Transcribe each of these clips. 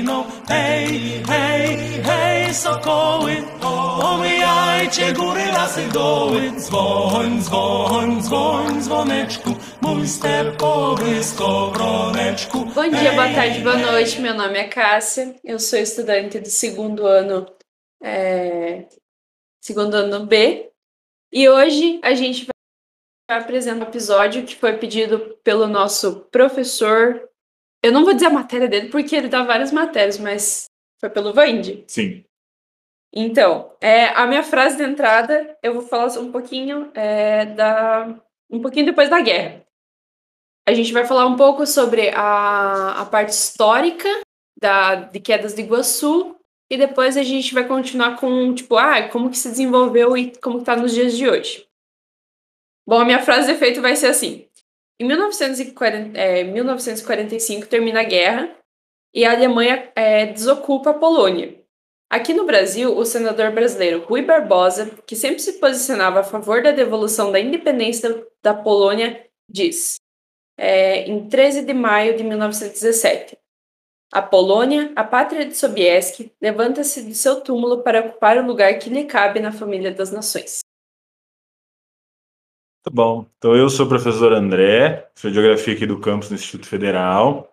no, hej, hej, hej, sokoły, omijajcie góry, lasy, doły, dzwoń, dzwoń, dzwoń, dzwoneczku, mój sterkowy skowroneczku. Bom dia, boa tarde, boa noite. Meu nome é Cássia, eu sou estudante do segundo ano, é, segundo ano B, e hoje a gente vai apresentar um episódio que foi pedido pelo nosso professor. Eu não vou dizer a matéria dele porque ele dá várias matérias, mas foi pelo Vande. Sim. Então, é, a minha frase de entrada, eu vou falar um pouquinho é, da. um pouquinho depois da guerra. A gente vai falar um pouco sobre a, a parte histórica da, de quedas de Iguaçu e depois a gente vai continuar com, tipo, ah, como que se desenvolveu e como está nos dias de hoje. Bom, a minha frase de efeito vai ser assim. Em 1940, é, 1945 termina a guerra e a Alemanha é, desocupa a Polônia. Aqui no Brasil, o senador brasileiro Rui Barbosa, que sempre se posicionava a favor da devolução da independência da Polônia, diz: é, em 13 de maio de 1917. A Polônia, a pátria de Sobieski, levanta-se de seu túmulo para ocupar o lugar que lhe cabe na família das nações. Tá bom. Então, eu sou o professor André, sou de Geografia aqui do campus do Instituto Federal.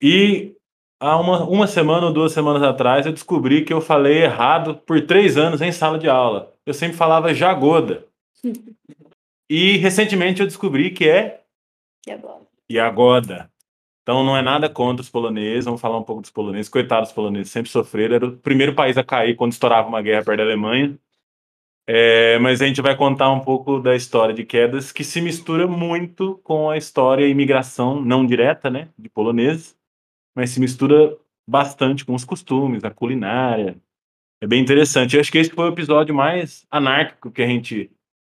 E há uma, uma semana ou duas semanas atrás eu descobri que eu falei errado por três anos em sala de aula. Eu sempre falava Jagoda. e recentemente eu descobri que é Yagoda. Então não é nada contra os poloneses, vamos falar um pouco dos poloneses. Coitados dos poloneses, sempre sofreram. Era o primeiro país a cair quando estourava uma guerra perto da Alemanha. É, mas a gente vai contar um pouco da história de quedas que se mistura muito com a história e imigração não direta, né, de poloneses, mas se mistura bastante com os costumes, a culinária. É bem interessante. Eu acho que esse foi o episódio mais anárquico que a gente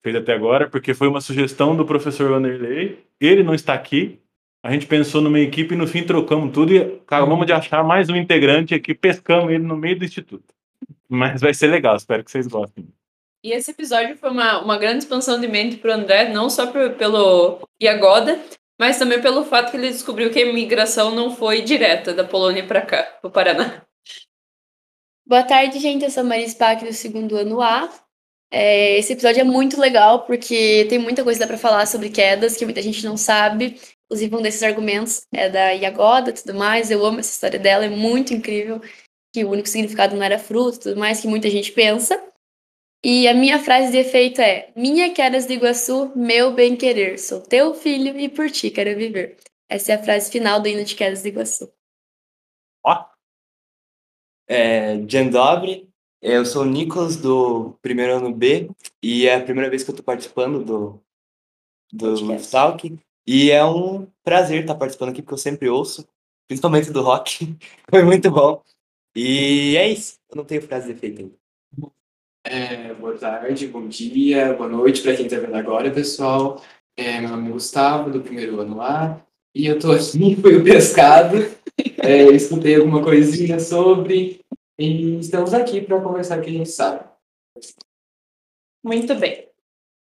fez até agora, porque foi uma sugestão do professor Wanderlei. Ele não está aqui. A gente pensou numa equipe e no fim trocamos tudo e acabamos de achar mais um integrante aqui, pescamos ele no meio do instituto. Mas vai ser legal, espero que vocês gostem. E esse episódio foi uma, uma grande expansão de mente para o André, não só por, pelo Iagoda, mas também pelo fato que ele descobriu que a imigração não foi direta da Polônia para cá, para o Paraná. Boa tarde, gente. Eu sou a Maria Spack do segundo ano A. É, esse episódio é muito legal porque tem muita coisa para falar sobre quedas que muita gente não sabe. Inclusive, um desses argumentos é da Iagoda e tudo mais. Eu amo essa história dela, é muito incrível. Que o único significado não era fruto tudo mais, que muita gente pensa. E a minha frase de efeito é: Minha quedas de Iguaçu, meu bem-querer, sou teu filho e por ti quero viver. Essa é a frase final do hino de quedas de Iguaçu. Ó. É, Dzień dobry, eu sou o Nicolas do primeiro ano B e é a primeira vez que eu estou participando do, do Talk. E é um prazer estar participando aqui, porque eu sempre ouço, principalmente do rock. Foi muito bom. E é isso. Eu não tenho frase de efeito ainda. É, boa tarde, bom dia, boa noite para quem está vendo agora, pessoal. É, meu nome é Gustavo, do primeiro ano lá, e eu tô aqui, fui pescado, é, escutei alguma coisinha sobre, e estamos aqui para conversar o que a gente sabe. Muito bem.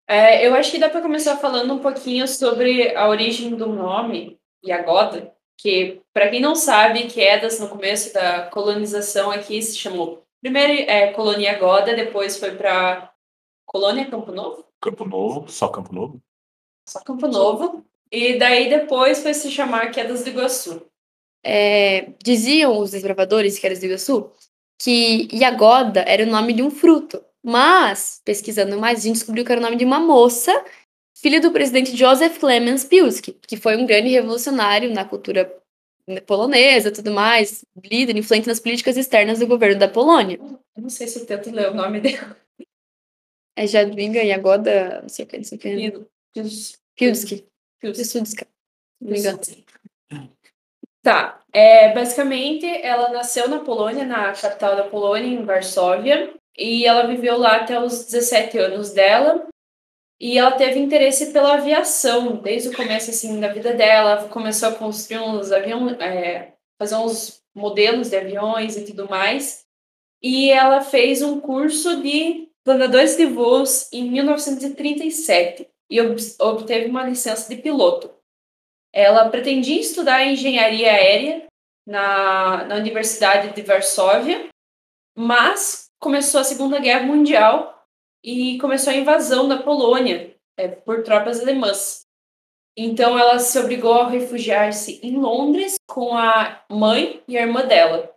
É, eu acho que dá para começar falando um pouquinho sobre a origem do nome Yagoda, que, para quem não sabe, Quedas, no começo da colonização aqui, se chamou Primeiro é Colônia Goda, depois foi para Colônia Campo Novo? Campo Novo, só Campo Novo. Só Campo Novo. E daí depois foi se chamar Quedas do Iguaçu. É, diziam os desbravadores de Quedas do Iguaçu que Yagoda era o nome de um fruto. Mas, pesquisando mais, a gente descobriu que era o nome de uma moça, filha do presidente Joseph Clemens Piłsudski, que foi um grande revolucionário na cultura polonesa tudo mais, líder, influente nas políticas externas do governo da Polônia. Eu não sei se eu tento ler o nome dela. É Jadwiga Jagoda, não sei o que, não sei o que. Não me engano. Tá, é, basicamente ela nasceu na Polônia, na capital da Polônia, em Varsóvia, e ela viveu lá até os 17 anos dela. E ela teve interesse pela aviação desde o começo assim da vida dela. Começou a construir uns aviões, é, fazer uns modelos de aviões e tudo mais. E ela fez um curso de planadores de voos em 1937 e obteve uma licença de piloto. Ela pretendia estudar engenharia aérea na, na Universidade de Varsóvia, mas começou a Segunda Guerra Mundial e começou a invasão da Polônia é, por tropas alemãs. Então ela se obrigou a refugiar-se em Londres com a mãe e a irmã dela.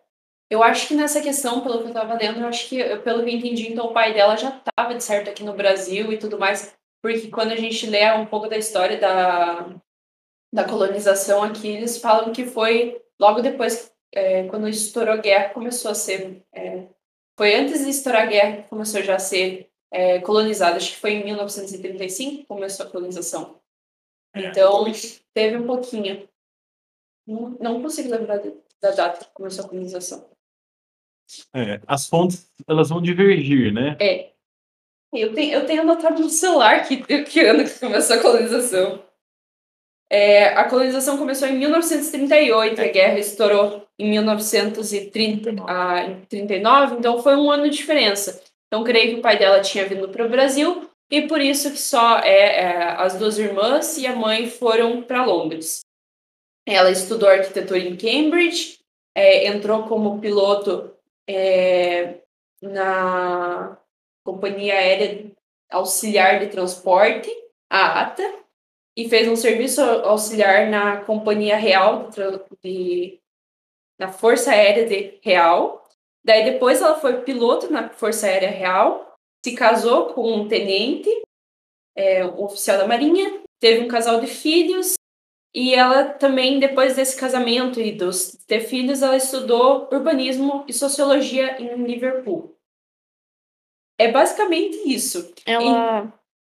Eu acho que nessa questão, pelo que eu estava lendo, eu acho que, pelo que eu entendi, então o pai dela já estava de certo aqui no Brasil e tudo mais, porque quando a gente lê um pouco da história da, da colonização aqui, eles falam que foi logo depois, é, quando estourou a guerra, começou a ser. É, foi antes de estourar a guerra que começou já a ser é, colonizada. Acho que foi em 1935 que começou a colonização. É. Então, teve um pouquinho. Não, não consigo lembrar da data que começou a colonização. É, as fontes elas vão divergir, né? É. Eu tenho, eu tenho anotado no celular que, que ano que começou a colonização. É, a colonização começou em 1938, a guerra estourou em 1939, então foi um ano de diferença. Então, creio que o pai dela tinha vindo para o Brasil e por isso que só é, é, as duas irmãs e a mãe foram para Londres. Ela estudou arquitetura em Cambridge, é, entrou como piloto é, na Companhia Aérea Auxiliar de Transporte, a ATA, e fez um serviço auxiliar na Companhia Real de, na Força Aérea de Real. Daí depois ela foi piloto na Força Aérea Real, se casou com um tenente, é, um oficial da Marinha, teve um casal de filhos e ela também, depois desse casamento e dos ter filhos, ela estudou urbanismo e sociologia em Liverpool. É basicamente isso. Ela.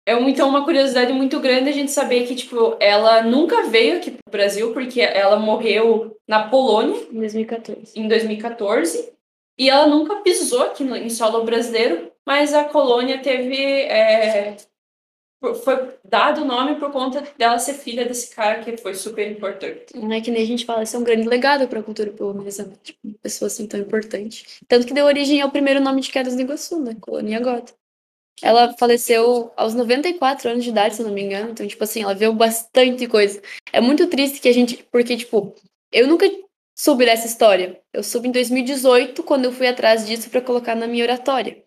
E é então uma curiosidade muito grande a gente saber que, tipo, ela nunca veio aqui pro Brasil, porque ela morreu na Polônia. Em 2014. Em 2014. E ela nunca pisou aqui no, em solo brasileiro, mas a colônia teve. É, foi dado o nome por conta dela ser filha desse cara que foi super importante. Não é que nem a gente fala, isso é um grande legado para a cultura polonesa, né? Tipo, uma pessoa assim tão importante. Tanto que deu origem ao primeiro nome de Quedas do Iguaçu, né? Colônia Gota. Ela faleceu aos 94 anos de idade, se não me engano. Então, tipo assim, ela viu bastante coisa. É muito triste que a gente. Porque, tipo, eu nunca soube dessa história. Eu soube em 2018, quando eu fui atrás disso para colocar na minha oratória.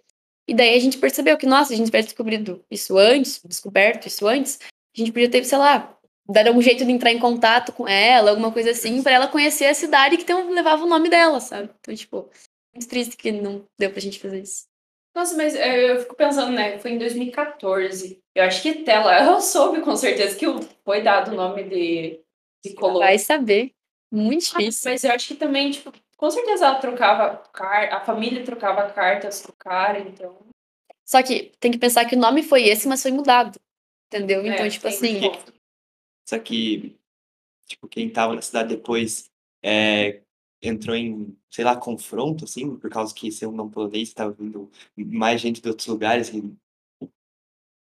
E daí a gente percebeu que, nossa, a gente tivesse descobrido isso antes, descoberto isso antes, a gente podia ter, sei lá, dar algum jeito de entrar em contato com ela, alguma coisa assim, para ela conhecer a cidade que tem, levava o nome dela, sabe? Então, tipo, muito triste que não deu pra gente fazer isso. Nossa, mas é, eu fico pensando, né? Foi em 2014. Eu acho que até lá eu soube com certeza que foi dado o nome de, de Colômbia. Vai saber. Muito difícil. Mas eu acho que também, tipo, com certeza ela trocava carta, a família trocava cartas com o cara, então. Só que tem que pensar que o nome foi esse, mas foi mudado. Entendeu? Então, é, tipo assim. Só que, tipo, quem tava na cidade depois é, entrou em, sei lá, confronto, assim, por causa que ser um não polonês estava vindo mais gente de outros lugares. E...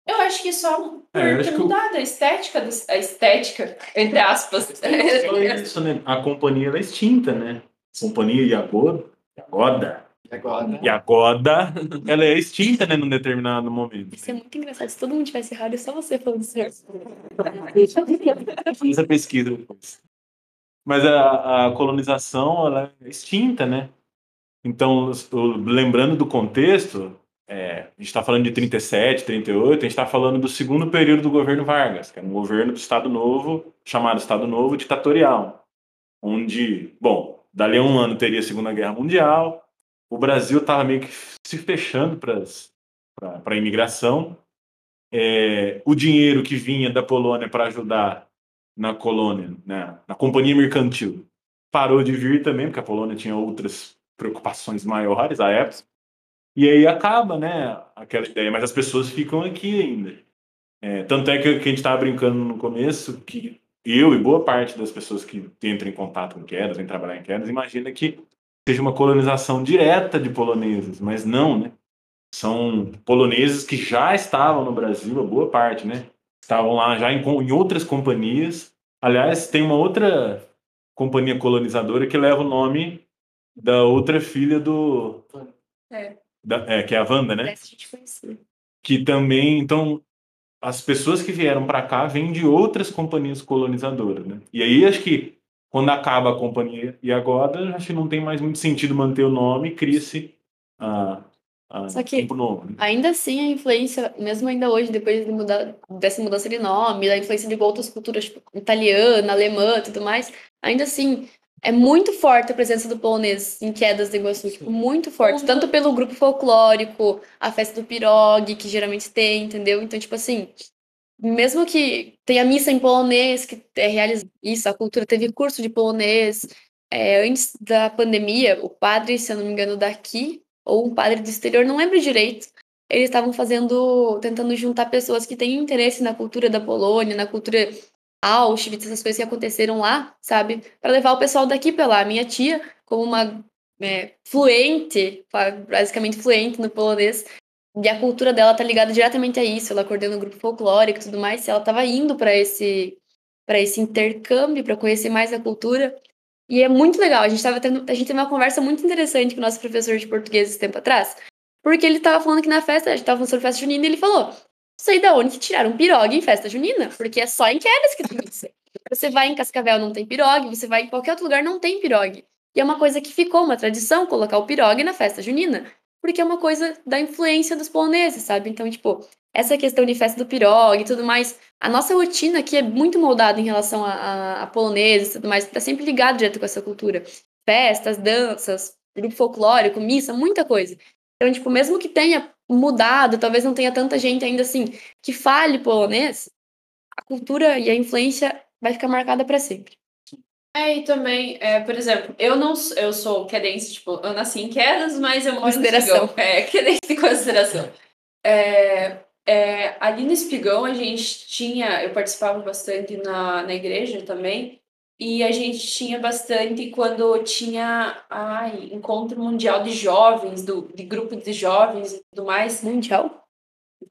Eu acho que só por é, ter mudado a estética, a estética, entre aspas. É isso, né? A companhia ela é extinta, né? Companhia Yagoda, Yagoda, Yagoda. Yagoda, ela é extinta, né, num determinado momento. Isso é muito engraçado. Se todo mundo tivesse errado, é só você falando certo. Fiz a pesquisa depois. Mas a, a colonização ela é extinta, né? Então, lembrando do contexto, é, a gente está falando de 37, 38, a gente está falando do segundo período do governo Vargas, que era um governo do Estado Novo, chamado Estado Novo ditatorial, onde, bom, dali a um ano teria a Segunda Guerra Mundial, o Brasil estava meio que se fechando para a imigração, é, o dinheiro que vinha da Polônia para ajudar na colônia, né, na companhia mercantil, parou de vir também, porque a Polônia tinha outras preocupações maiores à época. E aí acaba, né, aquela ideia, mas as pessoas ficam aqui ainda. É, tanto é que, a gente estava brincando no começo, que eu e boa parte das pessoas que entram em contato com quedas, vêm trabalhar em quedas, imagina que seja uma colonização direta de poloneses, mas não, né? São poloneses que já estavam no Brasil, a boa parte, né? estavam lá já em, em outras companhias. Aliás, tem uma outra companhia colonizadora que leva o nome da outra filha do. É. Da, é que é a Wanda, né? Que também. Então, as pessoas que vieram para cá vêm de outras companhias colonizadoras, né? E aí acho que quando acaba a companhia Iagoda, acho que não tem mais muito sentido manter o nome, cria-se a, a Só que- né? Ainda assim, a influência, mesmo ainda hoje, depois de mudar, dessa mudança de nome, da influência de outras culturas, tipo, italiana, alemã e tudo mais, ainda assim, é muito forte a presença do polonês em Quedas do Iguaçu, tipo, muito forte. Tanto pelo grupo folclórico, a festa do pirogue, que geralmente tem, entendeu? Então, tipo assim, mesmo que tenha missa em polonês, que é realizado isso, a cultura teve curso de polonês. É, antes da pandemia, o padre, se eu não me engano, daqui, ou um padre do exterior, não lembro direito, eles estavam fazendo, tentando juntar pessoas que têm interesse na cultura da Polônia, na cultura Auschwitz, essas coisas que aconteceram lá, sabe? Para levar o pessoal daqui para lá. Minha tia, como uma é, fluente, basicamente fluente no polonês, e a cultura dela tá ligada diretamente a isso. Ela coordena o grupo folclórico e tudo mais. E ela tava indo para esse para esse intercâmbio, para conhecer mais a cultura. E é muito legal. A gente tava tendo, a gente teve uma conversa muito interessante com o nosso professor de português esse tempo atrás, porque ele tava falando que na festa, a gente tava falando sobre festa junina, e ele falou: sei da onde que tiraram pirogue em festa junina, porque é só em Quedas que tem isso. Você vai em Cascavel, não tem pirogue, você vai em qualquer outro lugar, não tem pirogue. E é uma coisa que ficou, uma tradição, colocar o pirogue na festa junina, porque é uma coisa da influência dos poloneses, sabe? Então, tipo, essa questão de festa do pirogue e tudo mais, a nossa rotina aqui é muito moldada em relação a, a, a poloneses e tudo mais, tá sempre ligado direto com essa cultura. Festas, danças, grupo folclórico, missa, muita coisa. Então, tipo, mesmo que tenha mudado, talvez não tenha tanta gente ainda assim que fale polonês, a cultura e a influência vai ficar marcada para sempre. É, e também, é, por exemplo, eu não eu sou quedense, tipo, eu nasci em Quedas, mas eu moro no Consideração. Espigão. É, quedense de consideração. É, é, ali no Espigão a gente tinha, eu participava bastante na, na igreja também, e a gente tinha bastante quando tinha ai, encontro mundial de jovens, do, de grupo de jovens e tudo mais. Mundial?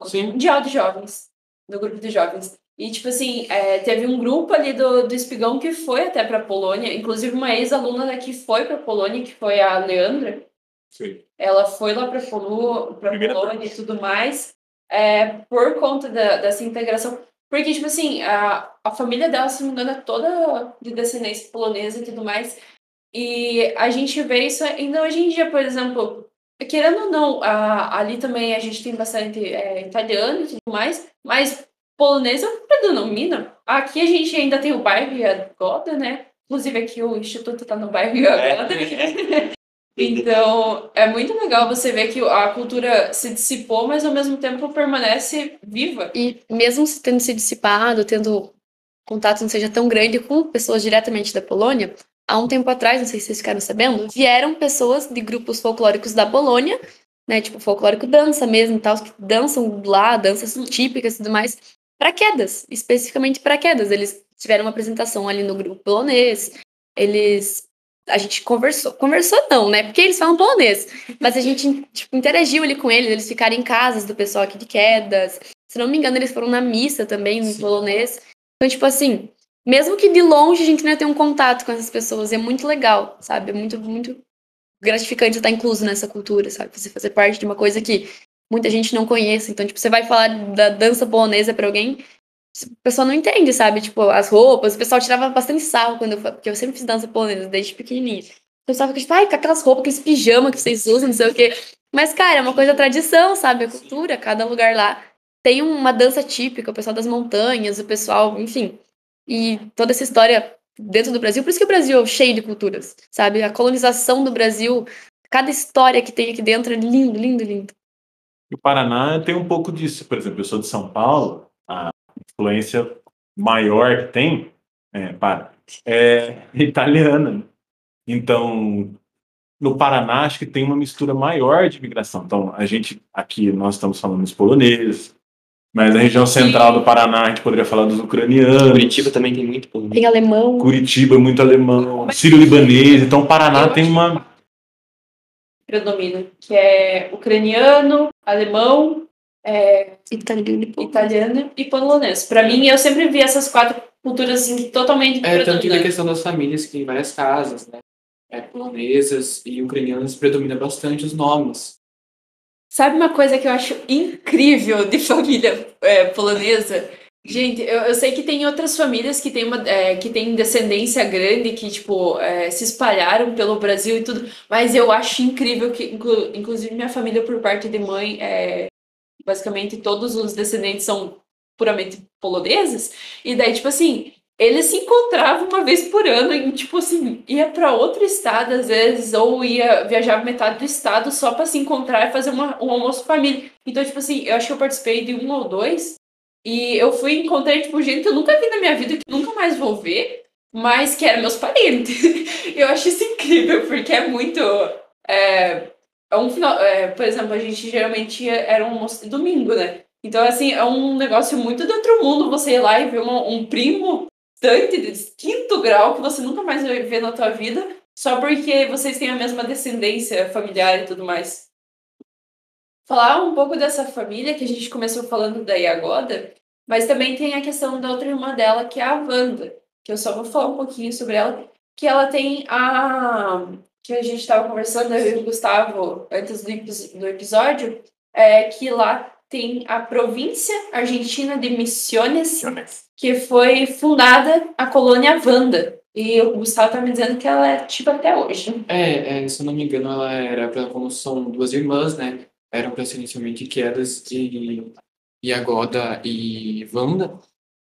Sim. Mundial de jovens, do grupo de jovens. E, tipo assim, é, teve um grupo ali do, do Espigão que foi até pra Polônia, inclusive uma ex-aluna daqui foi pra Polônia, que foi a Leandra. Sim. Ela foi lá pra, Polu, pra Primeira Polônia e tudo mais, é, por conta da, dessa integração. Porque, tipo assim, a, a família dela, se não me engano, é toda de descendência polonesa e tudo mais. E a gente vê isso ainda hoje em dia, por exemplo, querendo ou não, a- ali também a gente tem bastante é, italiano e tudo mais, mas é que predomina. Aqui a gente ainda tem o bairro Iagoda, né? Inclusive aqui o instituto tá no bairro Iagoda. Então, é muito legal você ver que a cultura se dissipou, mas ao mesmo tempo permanece viva. E mesmo se tendo se dissipado, tendo contato não seja tão grande com pessoas diretamente da Polônia, há um tempo atrás, não sei se vocês ficaram sabendo, vieram pessoas de grupos folclóricos da Polônia, né, tipo folclórico dança mesmo tal, que dançam lá, danças típicas e tudo mais, para quedas, especificamente para quedas. Eles tiveram uma apresentação ali no grupo polonês, eles a gente conversou, conversou não, né? Porque eles falam polonês, mas a gente tipo, interagiu ali com eles, eles ficaram em casas do pessoal aqui de quedas. Se não me engano, eles foram na missa também, em polonês. Então, tipo assim, mesmo que de longe a gente não ter um contato com essas pessoas, é muito legal, sabe? É muito, muito gratificante estar incluso nessa cultura, sabe? Você fazer parte de uma coisa que muita gente não conhece. Então, tipo, você vai falar da dança polonesa pra alguém, a pessoa não entende, sabe? Tipo, as roupas, o pessoal tirava bastante sarro quando eu, porque eu sempre fiz dança polonesa desde pequenininha. O pessoal fica tipo, ai, com aquelas roupas, aqueles pijama que vocês usam, não sei o quê. Mas, cara, é uma coisa da tradição, sabe? A cultura, cada lugar lá tem uma dança típica, o pessoal das montanhas, o pessoal, enfim. E toda essa história dentro do Brasil, por isso que o Brasil é cheio de culturas, sabe? A colonização do Brasil, cada história que tem aqui dentro é lindo, lindo, lindo. E o Paraná tem um pouco disso. Por exemplo, eu sou de São Paulo, influência maior que tem é, para, é italiana. Então, no Paraná, acho que tem uma mistura maior de imigração. Então, a gente, aqui, nós estamos falando dos poloneses, mas na região central do Paraná, a gente poderia falar dos ucranianos. Curitiba também tem muito polonês. Tem alemão, Curitiba é muito alemão, sírio-libanês. Então, o Paraná tem uma. Predomina, que é ucraniano, alemão, é, italiano e italiano e polonês. Pra mim, eu sempre vi essas quatro culturas assim, totalmente É, tanto que na predominantes. questão das famílias, que tem várias casas, né? É, polonesas e ucranianas predomina bastante os nomes. Sabe uma coisa que eu acho incrível de família é, polonesa? Gente, eu, eu sei que tem outras famílias que têm uma, é, que têm descendência grande, que, tipo, é, se espalharam pelo Brasil e tudo, mas eu acho incrível que, inclu- inclusive, minha família, por parte de mãe, é, basicamente todos os descendentes são puramente poloneses, e daí, tipo assim, eles se encontravam uma vez por ano e, tipo assim, ia para outro estado às vezes, ou ia viajar metade do estado só para se encontrar e fazer uma, um almoço família. Então, tipo assim, eu acho que eu participei de um ou dois, e eu fui e encontrei, tipo, gente que eu nunca vi na minha vida, que nunca mais vou ver, mas que eram meus parentes. eu acho isso incrível, porque é muito. É, é um final. é, por exemplo, a gente geralmente era um almoço de domingo, né? Então, assim, é um negócio muito do outro mundo você ir lá e ver uma- um primo distante de quinto grau que você nunca mais vai ver na tua vida, só porque vocês têm a mesma descendência familiar e tudo mais. Falar um pouco dessa família, que a gente começou falando da Yagoda, mas também tem a questão da outra irmã dela, que é a Wanda, que eu só vou falar um pouquinho sobre ela, que ela tem a... que a gente estava conversando, eu e o Gustavo, antes do, do episódio, é que lá tem a província argentina de Misiones, que foi fundada a colônia Wanda. E o Gustavo tá me dizendo que ela é ativa até hoje. É, é, se eu não me engano, ela era pra, como são duas irmãs, né? Eram pra ser inicialmente Quedas e Yagoda e Wanda.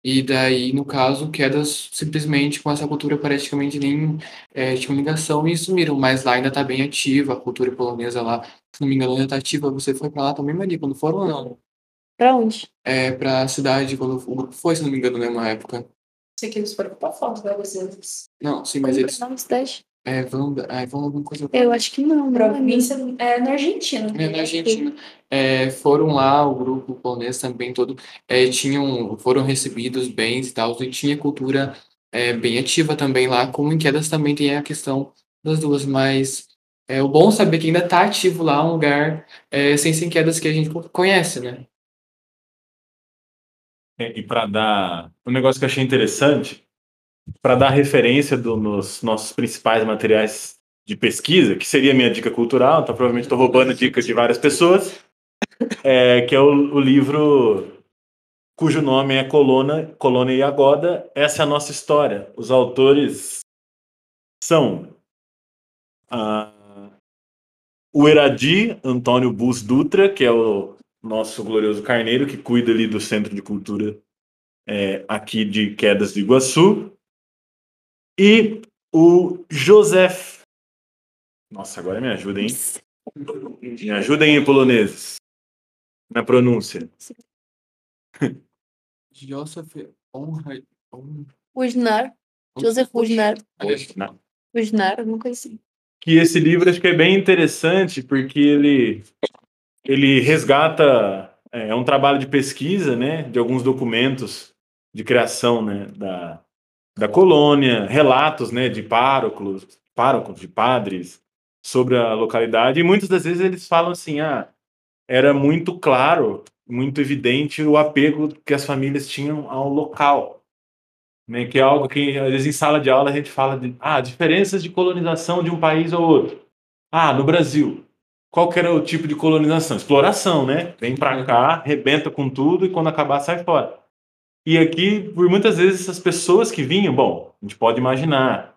E daí, no caso, Quedas simplesmente com essa cultura praticamente nem é, tinham ligação e sumiram. Mas lá ainda tá bem ativa, a cultura polonesa lá, se não me engano, ainda tá ativa. Você foi pra lá também, Maria, quando foram ou não? Pra onde? É, pra cidade, quando o grupo foi, se não me engano, na mesma época. Sei que eles foram pra foto, né, vocês? Não, sim, mas eles. Não, cidade? É, Wanda, é, Wanda alguma coisa. Eu acho que não. não é Província é na Argentina. É, na Argentina. É, foram lá, o grupo polonês também todo, é, tinham, foram recebidos bens e tal, e tinha cultura é, bem ativa também lá, como em Quedas também tem a questão das duas, mas é o bom saber que ainda tá ativo lá um lugar é, sem sem quedas que a gente conhece, né? É, E para dar um negócio que eu achei interessante, para dar referência do, nos nossos principais materiais de pesquisa, que seria minha dica cultural, então provavelmente estou roubando dicas de várias pessoas, é, que é o, o livro cujo nome é Colônia, Colônia e Agoda. Essa é a nossa história. Os autores são ah, o Eradi Antônio Bus Dutra, que é o nosso glorioso carneiro, que cuida ali do Centro de Cultura é, aqui de Quedas de Iguaçu, e o Joseph. Nossa, agora me ajudem, hein? Me ajudem, poloneses, na pronúncia. Joseph Honra... Hon- Ujnar. Joseph Ujnar. Não. Ujnar, alguma coisa assim. que esse livro acho que é bem interessante porque ele ele resgata é um trabalho de pesquisa né de alguns documentos de criação né da, da colônia relatos né de párocos párocos de padres sobre a localidade e muitas das vezes eles falam assim ah era muito claro muito evidente o apego que as famílias tinham ao local né, que é algo que às vezes em sala de aula a gente fala de ah, diferenças de colonização de um país ou outro. Ah, no Brasil, qual que era o tipo de colonização? Exploração, né? Vem para cá, arrebenta com tudo e quando acabar sai fora. E aqui, por muitas vezes essas pessoas que vinham, bom, a gente pode imaginar.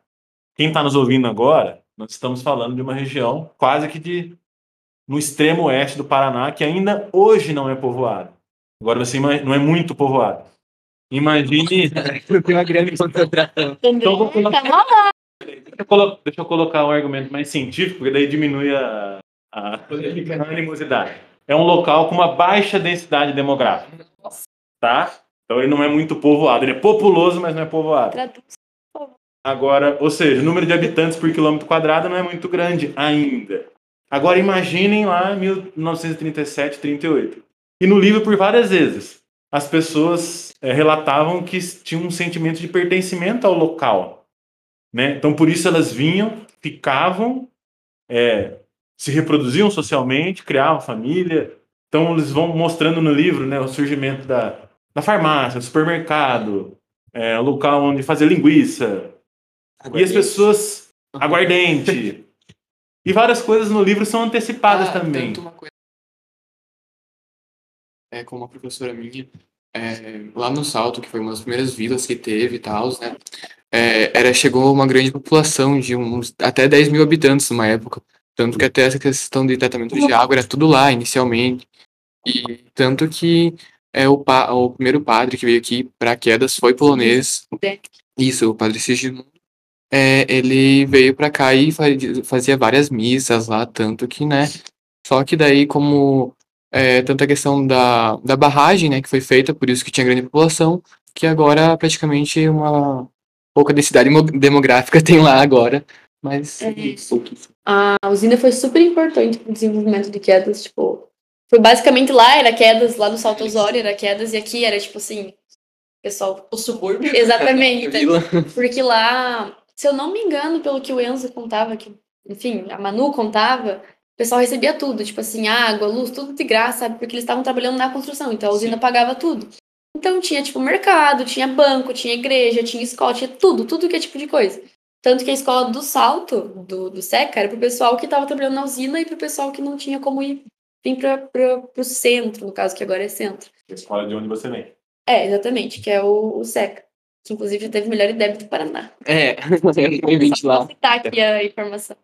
Quem está nos ouvindo agora, nós estamos falando de uma região quase que de no extremo oeste do Paraná, que ainda hoje não é povoada. Agora você ima- não é muito povoada. Imagine Tem uma grande concentração. Então, vou colocar-. Deixa eu, colo- deixa eu colocar um argumento mais científico, porque daí diminui a, a, a animosidade. É um local com uma baixa densidade demográfica. Tá? Então ele não é muito povoado. Ele é populoso, mas não é povoado. Agora, ou seja, o número de habitantes por quilômetro quadrado não é muito grande ainda. Agora imaginem lá 1937, 38. E no livro, por várias vezes, as pessoas eh, relatavam que tinham um sentimento de pertencimento ao local. Né? Então, por isso elas vinham, ficavam, eh, se reproduziam socialmente, criavam família. Então, eles vão mostrando no livro né, o surgimento da, da farmácia, do supermercado, o local onde fazer linguiça, e as pessoas. Aguardente. e várias coisas no livro são antecipadas Ah, também. Tanto uma coisa. É, com uma professora minha, é, lá no Salto, que foi uma das primeiras vilas que teve e tal, né? É, era, chegou uma grande população de uns até 10 mil habitantes numa época. Tanto que até essa questão de tratamento de água era tudo lá inicialmente. E tanto que é, o, pa, o primeiro padre que veio aqui para Quedas foi polonês. Isso, o padre Sigismundo. É, ele veio para cá e fazia várias missas lá, tanto que, né? Só que daí, como é, tanto a questão da, da barragem, né, que foi feita, por isso que tinha grande população, que agora praticamente uma pouca densidade demográfica tem lá agora, mas é. a usina foi super importante para o desenvolvimento de quedas, tipo, foi basicamente lá, era quedas, lá no Salto Osório era quedas, e aqui era tipo assim, pessoal. O subúrbio? Exatamente. porque lá, se eu não me engano, pelo que o Enzo contava, que, enfim, a Manu contava, o pessoal recebia tudo, tipo assim, água, luz, tudo de graça, sabe? Porque eles estavam trabalhando na construção, então a usina Sim. pagava tudo. Então tinha, tipo, mercado, tinha banco, tinha igreja, tinha escola, tinha tudo, tudo que é tipo de coisa. Tanto que a escola do salto, do, do SECA, era pro pessoal que estava trabalhando na usina e pro pessoal que não tinha como ir vir para o centro, no caso, que agora é centro. A escola de onde você vem. É, exatamente, que é o, o SECA. Que inclusive já teve o melhor IDEB do Paraná. É, eu vim lá. Vou citar aqui a informação.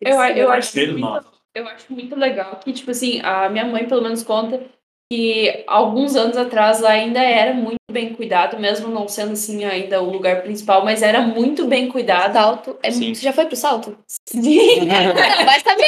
Eu, eu, acho muito, eu acho muito legal que, tipo assim, a minha mãe pelo menos conta que alguns anos atrás lá ainda era muito bem cuidado, mesmo não sendo assim ainda o lugar principal, mas era muito bem cuidado. Salto. É, Sim. você já foi pro salto? Sim. vai saber.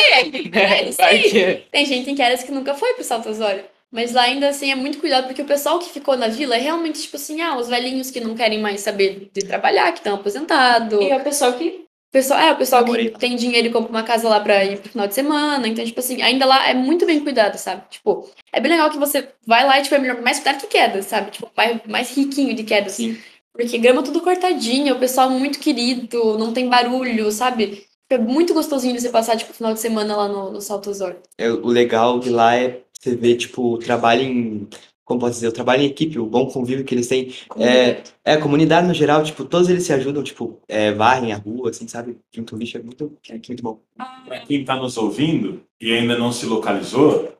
É, é Tem gente em Queras que nunca foi pro Salto Osório. Mas lá ainda assim é muito cuidado, porque o pessoal que ficou na vila é realmente tipo assim, ah, os velhinhos que não querem mais saber de trabalhar, que estão aposentados. E é o pessoal que pessoal, é, o pessoal que tem dinheiro e compra uma casa lá pra ir pro final de semana. Então, tipo assim, ainda lá é muito bem cuidado, sabe? Tipo, é bem legal que você vai lá e, tipo, é melhor, mais cuidado que queda, sabe? Tipo, vai mais riquinho de quedas. Sim. Porque grama tudo cortadinho, o pessoal muito querido, não tem barulho, sabe? É muito gostosinho de você passar, tipo, o final de semana lá no, no Salto Azor. É, o legal de lá é você ver, tipo, trabalho em como posso dizer, o trabalho em equipe, o bom convívio que eles têm. É, é, a comunidade no geral, tipo, todos eles se ajudam, tipo, é, varrem a rua, assim, sabe? Junto bicho é muito, é muito bom. Para quem está nos ouvindo e ainda não se localizou,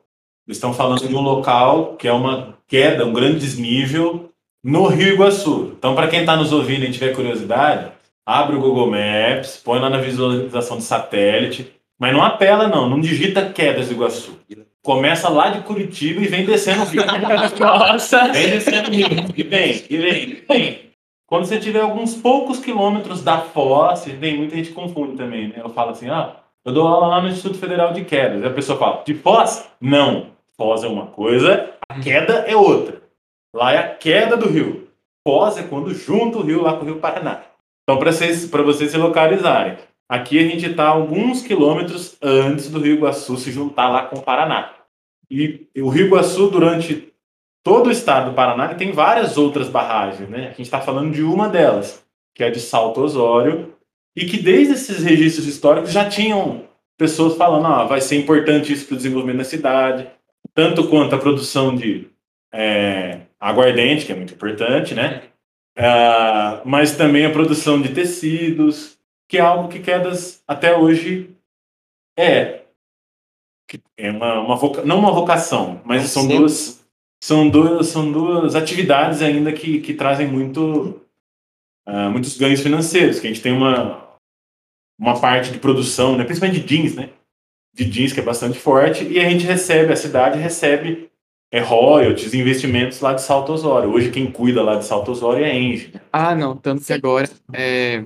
eles estão falando de um local que é uma queda, um grande desnível no Rio Iguaçu. Então, para quem está nos ouvindo e tiver curiosidade, abre o Google Maps, põe lá na visualização de satélite, mas não apela não, não digita quedas do Iguaçu. Começa lá de Curitiba e vem descendo o rio. Nossa! Vem descendo o rio. E vem, e vem, e vem. Quando você tiver alguns poucos quilômetros da Foz, tem muita gente confunde também, né? Eu falo assim, ah, eu dou aula lá no Instituto Federal de Quedas. Aí a pessoa fala, de Foz? Não. Foz é uma coisa, a queda é outra. Lá é a queda do rio. Foz é quando junta o rio lá com o Rio Paraná. Então, para vocês, vocês se localizarem, Aqui a gente está alguns quilômetros antes do Rio Iguaçu se juntar lá com o Paraná. E o Rio Iguaçu, durante todo o estado do Paraná, tem várias outras barragens. Né? A gente está falando de uma delas, que é de Salto Osório, e que desde esses registros históricos já tinham pessoas falando ah, vai ser importante isso para o desenvolvimento da cidade, tanto quanto a produção de é, aguardente, que é muito importante, né? Uh, mas também a produção de tecidos, que é algo que Quedas até hoje é. É uma, uma voca... não uma vocação, mas são duas, são duas são duas atividades ainda que, que trazem muito uh, muitos ganhos financeiros. Que a gente tem uma uma parte de produção, né, principalmente de jeans, né? De jeans que é bastante forte e a gente recebe a cidade recebe é royalties, investimentos lá de Salto Osório. Hoje quem cuida lá de Salto Osório é a Engie. Ah, não, tanto que agora é,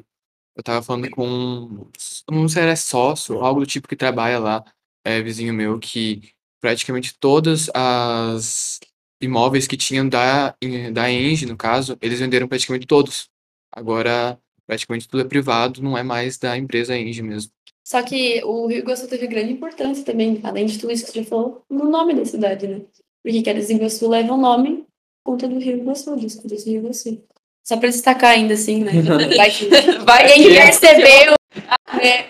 eu tava falando com, não sei se é sócio, algo do tipo que trabalha lá, é, vizinho meu, que praticamente todas as imóveis que tinham da, da Engie, no caso, eles venderam praticamente todos. Agora, praticamente tudo é privado, não é mais da empresa Engie mesmo. Só que o Rio Iguaçu teve grande importância também, além de tudo isso que você falou, no nome da cidade, né? Porque Quedas Iguaçu leva o nome conta do Rio Iguaçu, dos do Rio Iguaçu. Só para destacar ainda, assim, né? Vai que, vai quem percebeu. Né? É,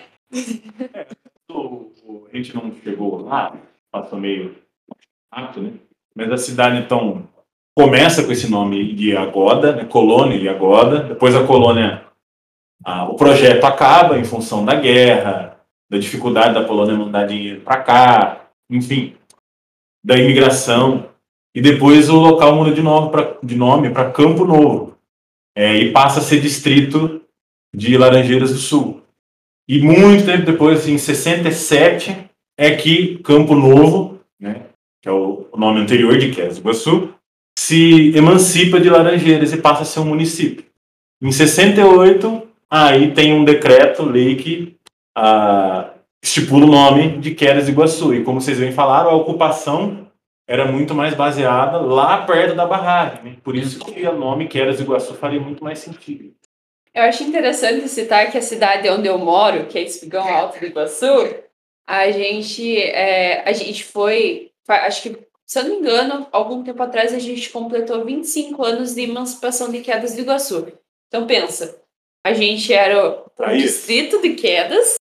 a gente não chegou lá, passou meio rápido, né? Mas a cidade, então, começa com esse nome de Agoda, né? Colônia de Agoda. Depois a colônia, o projeto acaba em função da guerra, da dificuldade da Polônia mandar dinheiro para cá, enfim, da imigração. E depois o local muda de nome para de nome para Campo Novo. É, e passa a ser distrito de Laranjeiras do Sul. E muito tempo depois, assim, em 67, é que Campo Novo, né, que é o nome anterior de Quezon do Iguaçu, se emancipa de Laranjeiras e passa a ser um município. Em 68, aí tem um decreto, lei que ah, estipula o nome de Quedas do Iguaçu. E como vocês bem falaram, a ocupação era muito mais baseada lá perto da barragem. Né? Por isso que o nome Quedas do Iguaçu faria muito mais sentido. Eu acho interessante citar que a cidade onde eu moro, que é Espigão Alto do Iguaçu, a gente, é, a gente foi, acho que, se eu não me engano, algum tempo atrás a gente completou 25 anos de emancipação de Quedas do Iguaçu. Então pensa, a gente era um distrito de Quedas,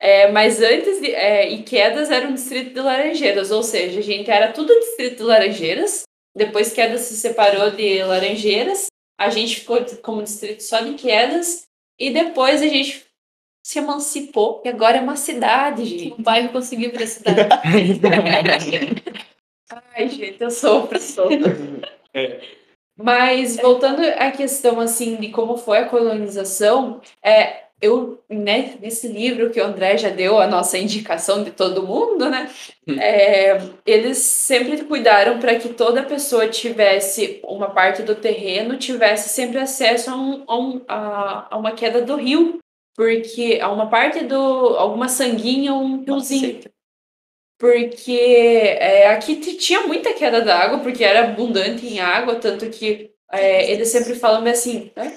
é, mas antes de. É, e Quedas era um distrito de Laranjeiras, ou seja, a gente era tudo distrito de Laranjeiras. Depois Quedas se separou de Laranjeiras, a gente ficou como distrito só de Quedas, e depois a gente se emancipou e agora é uma cidade, gente. O bairro conseguiu virar cidade. Ai, gente, eu sofro, sofro. É. Mas voltando à questão assim de como foi a colonização, é, eu, né, nesse livro que o André já deu a nossa indicação de todo mundo, né? Hum. É, eles sempre cuidaram para que toda pessoa tivesse uma parte do terreno, tivesse sempre acesso a, um, a, um, a, a uma queda do rio, porque a uma parte do. alguma sanguinha, um riozinho. Porque é, aqui tinha muita queda d'água, porque era abundante em água, tanto que é, eles sempre falam assim. Né?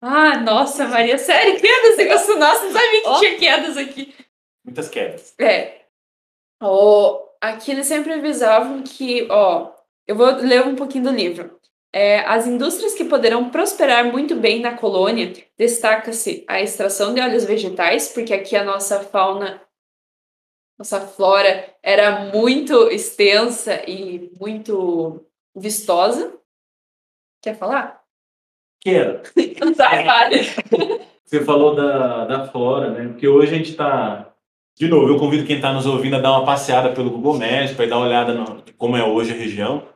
Ah, nossa, Maria, sério, quedas negócio nossa, não sabia que oh. tinha quedas aqui. Muitas quedas. É. Oh, aqui eles sempre avisavam que, ó, eu vou ler um pouquinho do livro. É, as indústrias que poderão prosperar muito bem na colônia destaca-se a extração de óleos vegetais, porque aqui a nossa fauna nossa flora era muito extensa e muito vistosa. Quer falar? Quero. Você falou da, da flora, né? Porque hoje a gente está. De novo, eu convido quem está nos ouvindo a dar uma passeada pelo Google Maps para dar uma olhada no, como é hoje a região.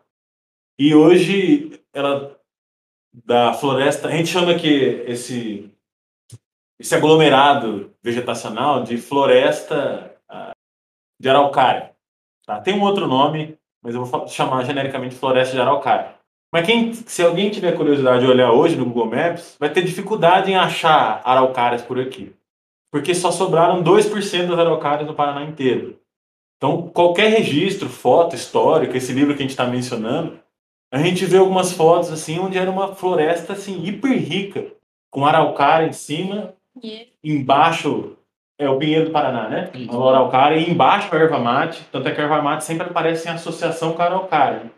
E hoje ela da floresta, a gente chama que esse esse aglomerado vegetacional de floresta de araucária. Tá? Tem um outro nome, mas eu vou chamar genericamente floresta de araucária. Mas quem, se alguém tiver curiosidade de olhar hoje no Google Maps, vai ter dificuldade em achar araucárias por aqui. Porque só sobraram 2% das araucárias no Paraná inteiro. Então, qualquer registro, foto histórica, esse livro que a gente está mencionando, a gente vê algumas fotos assim onde era uma floresta assim hiper rica, com araucária em cima, yeah. embaixo é o Pinheiro do Paraná, né? Uhum. A araucária e embaixo a erva mate, tanto é que a erva mate sempre aparece em associação com a araucária.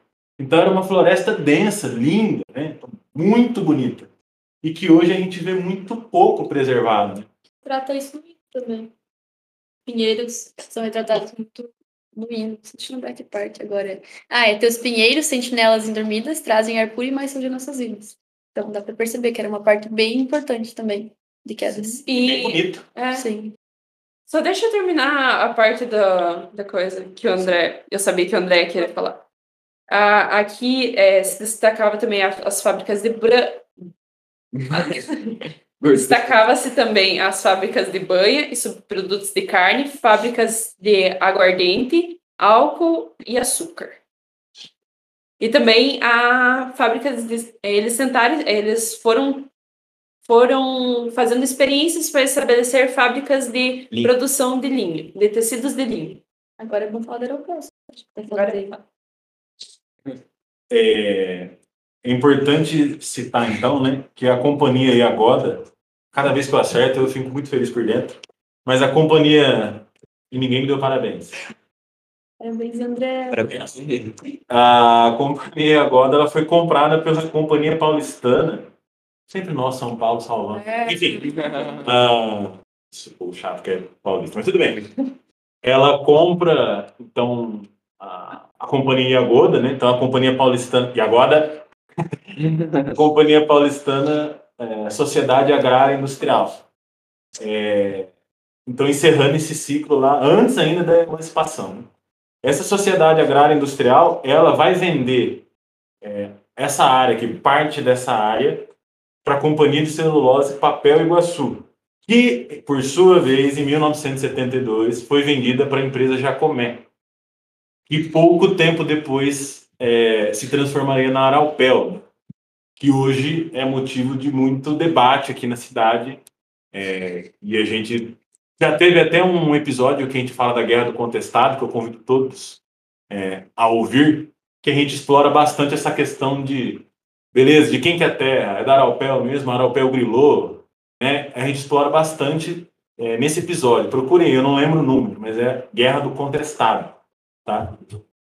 Então era uma floresta densa, linda, né? muito bonita. E que hoje a gente vê muito pouco preservado. Né? Trata isso muito também. Pinheiros são retratados muito no hino. Deixa eu lembrar que parte agora. Ah, é. Teus pinheiros, sentinelas endormidas, trazem ar puro e mais saúde nossas vidas. Então dá para perceber que era uma parte bem importante também de quedas. E... Bem bonito. É. Sim. Só deixa eu terminar a parte da, da coisa que o André. Eu sabia que o André queria falar. Ah, aqui é, se destacava também as fábricas de. Destacava-se também as fábricas de banha e subprodutos de carne, fábricas de aguardente, álcool e açúcar. E também a fábricas de, eles tentaram, eles foram foram fazendo experiências para estabelecer fábricas de linho. produção de linho, de tecidos de linho. Agora vamos falar da Aeropress. É, é importante citar, então, né, que a companhia e a Goda, cada vez que eu acerto, eu fico muito feliz por dentro, mas a companhia, e ninguém me deu parabéns. Parabéns, André. Parabéns. A companhia Goda ela foi comprada pela companhia paulistana, Sempre nós, São Paulo, salvando. É. Enfim. uh, o chato que é paulista, mas tudo bem. Ela compra, então, a, companhia Agoda, né? Então, a companhia paulistana. Agora, a companhia paulistana é, Sociedade Agrária Industrial. É, então, encerrando esse ciclo lá, antes ainda da emancipação. Né? essa sociedade agrária industrial, ela vai vender é, essa área, que parte dessa área, para a Companhia de Celulose Papel Iguaçu, que, por sua vez, em 1972, foi vendida para a empresa Jacomé, que pouco tempo depois é, se transformaria na Aralpel, que hoje é motivo de muito debate aqui na cidade. É, e a gente já teve até um episódio que a gente fala da Guerra do Contestado, que eu convido todos é, a ouvir, que a gente explora bastante essa questão de, beleza, de quem que é a terra? É da Aralpel mesmo? A Aralpel grilou? Né? A gente explora bastante é, nesse episódio. Procurem, eu não lembro o número, mas é Guerra do Contestado, tá?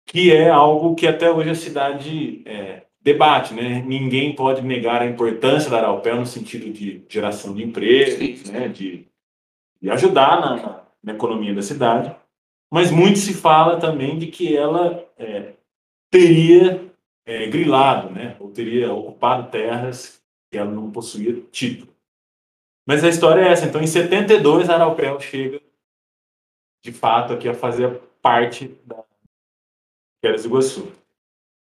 Que é algo que até hoje a cidade é, debate, né? Ninguém pode negar a importância da Aralpel no sentido de geração de empregos, né? De, de ajudar na, na, economia da cidade. Mas muito se fala também de que ela é, teria é, grilado, né? Ou teria ocupado terras que ela não possuía título. Mas a história é essa. Então, em 72, a Aralpel chega, de fato, aqui a fazer parte da Quedas Iguaçu.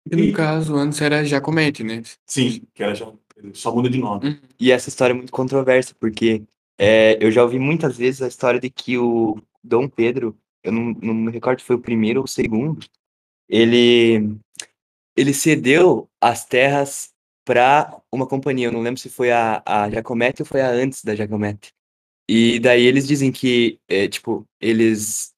E no caso, antes era Jacomete, né? Sim, que era já, só muda de nome. Uhum. E essa história é muito controversa, porque é, eu já ouvi muitas vezes a história de que o Dom Pedro, eu não, não me recordo se foi o primeiro ou o segundo, ele, ele cedeu as terras para uma companhia. Eu não lembro se foi a, a Jacomete ou foi a antes da Jacomete. E daí eles dizem que, é, tipo, eles,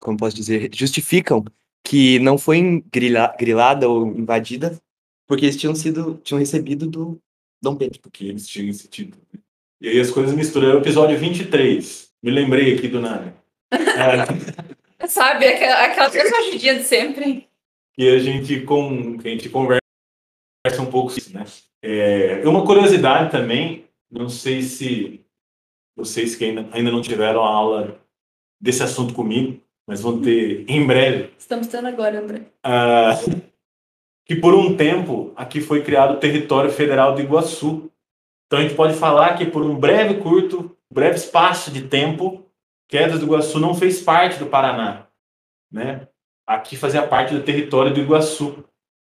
como posso dizer, justificam que não foi grila, grilada ou invadida porque eles tinham sido, tinham recebido do Dom Pedro. Porque eles tinham esse título. E aí as coisas misturam. O episódio 23. Me lembrei aqui do nada. É, Sabe, aquela, aquela mesma ajudinha de sempre. que a gente, com, que a gente conversa um pouco isso, né? É, uma curiosidade também, não sei se vocês que ainda, ainda não tiveram a aula desse assunto comigo, mas vão ter em breve, Estamos tendo agora, André. ah, que por um tempo aqui foi criado o território federal do Iguaçu. Então a gente pode falar que por um breve, curto, breve espaço de tempo, Quedas do Iguaçu não fez parte do Paraná, né? Aqui fazia parte do território do Iguaçu,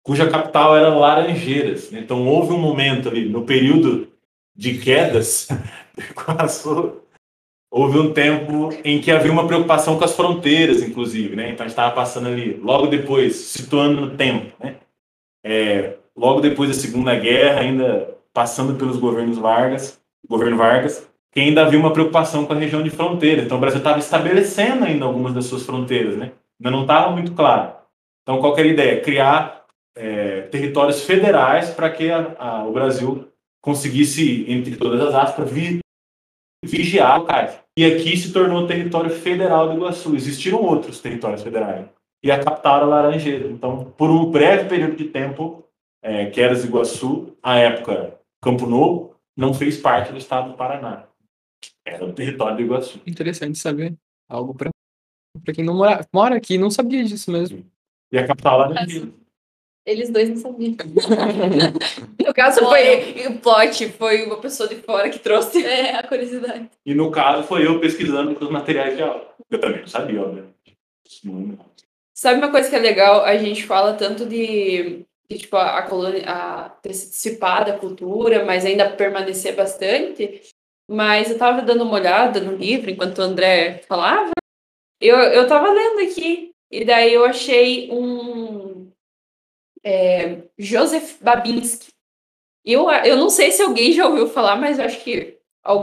cuja capital era Laranjeiras. né? Então houve um momento ali no período de quedas do Iguaçu, houve um tempo em que havia uma preocupação com as fronteiras, inclusive, né? Então a gente estava passando ali, logo depois, situando no tempo, né? É, logo depois da Segunda Guerra, ainda passando pelos governos Vargas, governo Vargas, que ainda havia uma preocupação com a região de fronteira. Então o Brasil estava estabelecendo ainda algumas das suas fronteiras, né? Ainda não estava muito claro. Então qual era a ideia? Criar é, territórios federais para que a- a- o Brasil conseguisse, entre todas as aspas, vi- vigiar locais. E aqui se tornou o território federal do Iguaçu. Existiram outros territórios federais. E a capital era Laranjeira. Então, por um breve período de tempo, é, Quedas do Iguaçu, à época Campo Novo, não fez parte do estado do Paraná. Era o território do Iguaçu. Interessante saber. Algo pra, pra quem não mora, mora aqui não sabia disso mesmo. E a capital Laranjeira. Eles dois não sabiam. No caso, foi o plot, foi uma pessoa de fora que trouxe. É, a curiosidade. E no caso, foi eu pesquisando com os materiais de aula. Eu também não sabia, obviamente. Não- Sabe uma coisa que é legal? A gente fala tanto de, de, tipo, a, colônia a ter se dissipado a cultura, mas ainda permanecer bastante. Mas eu tava dando uma olhada no livro enquanto o André falava. Eu, eu tava lendo aqui, e daí eu achei um é, Joseph Babinski. Eu, eu não sei se alguém já ouviu falar, mas eu acho que a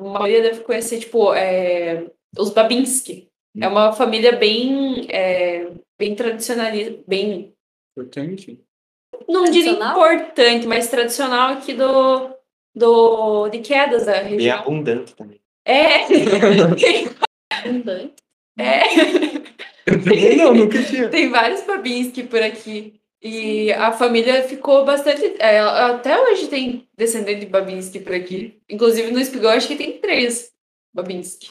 maioria deve conhecer, tipo, é, os Babinski. É uma família bem, é, bem tradicionalista, bem, Importante. não diria importante, mas tradicional aqui do, do de quedas da Bem região. abundante também. É, Abundante. é. Eu também não, nunca tinha. Tem vários Babinski por aqui. E a família ficou bastante. é, até hoje tem descendente de Babinski por aqui. Inclusive no Espigão, acho que tem três Babinski.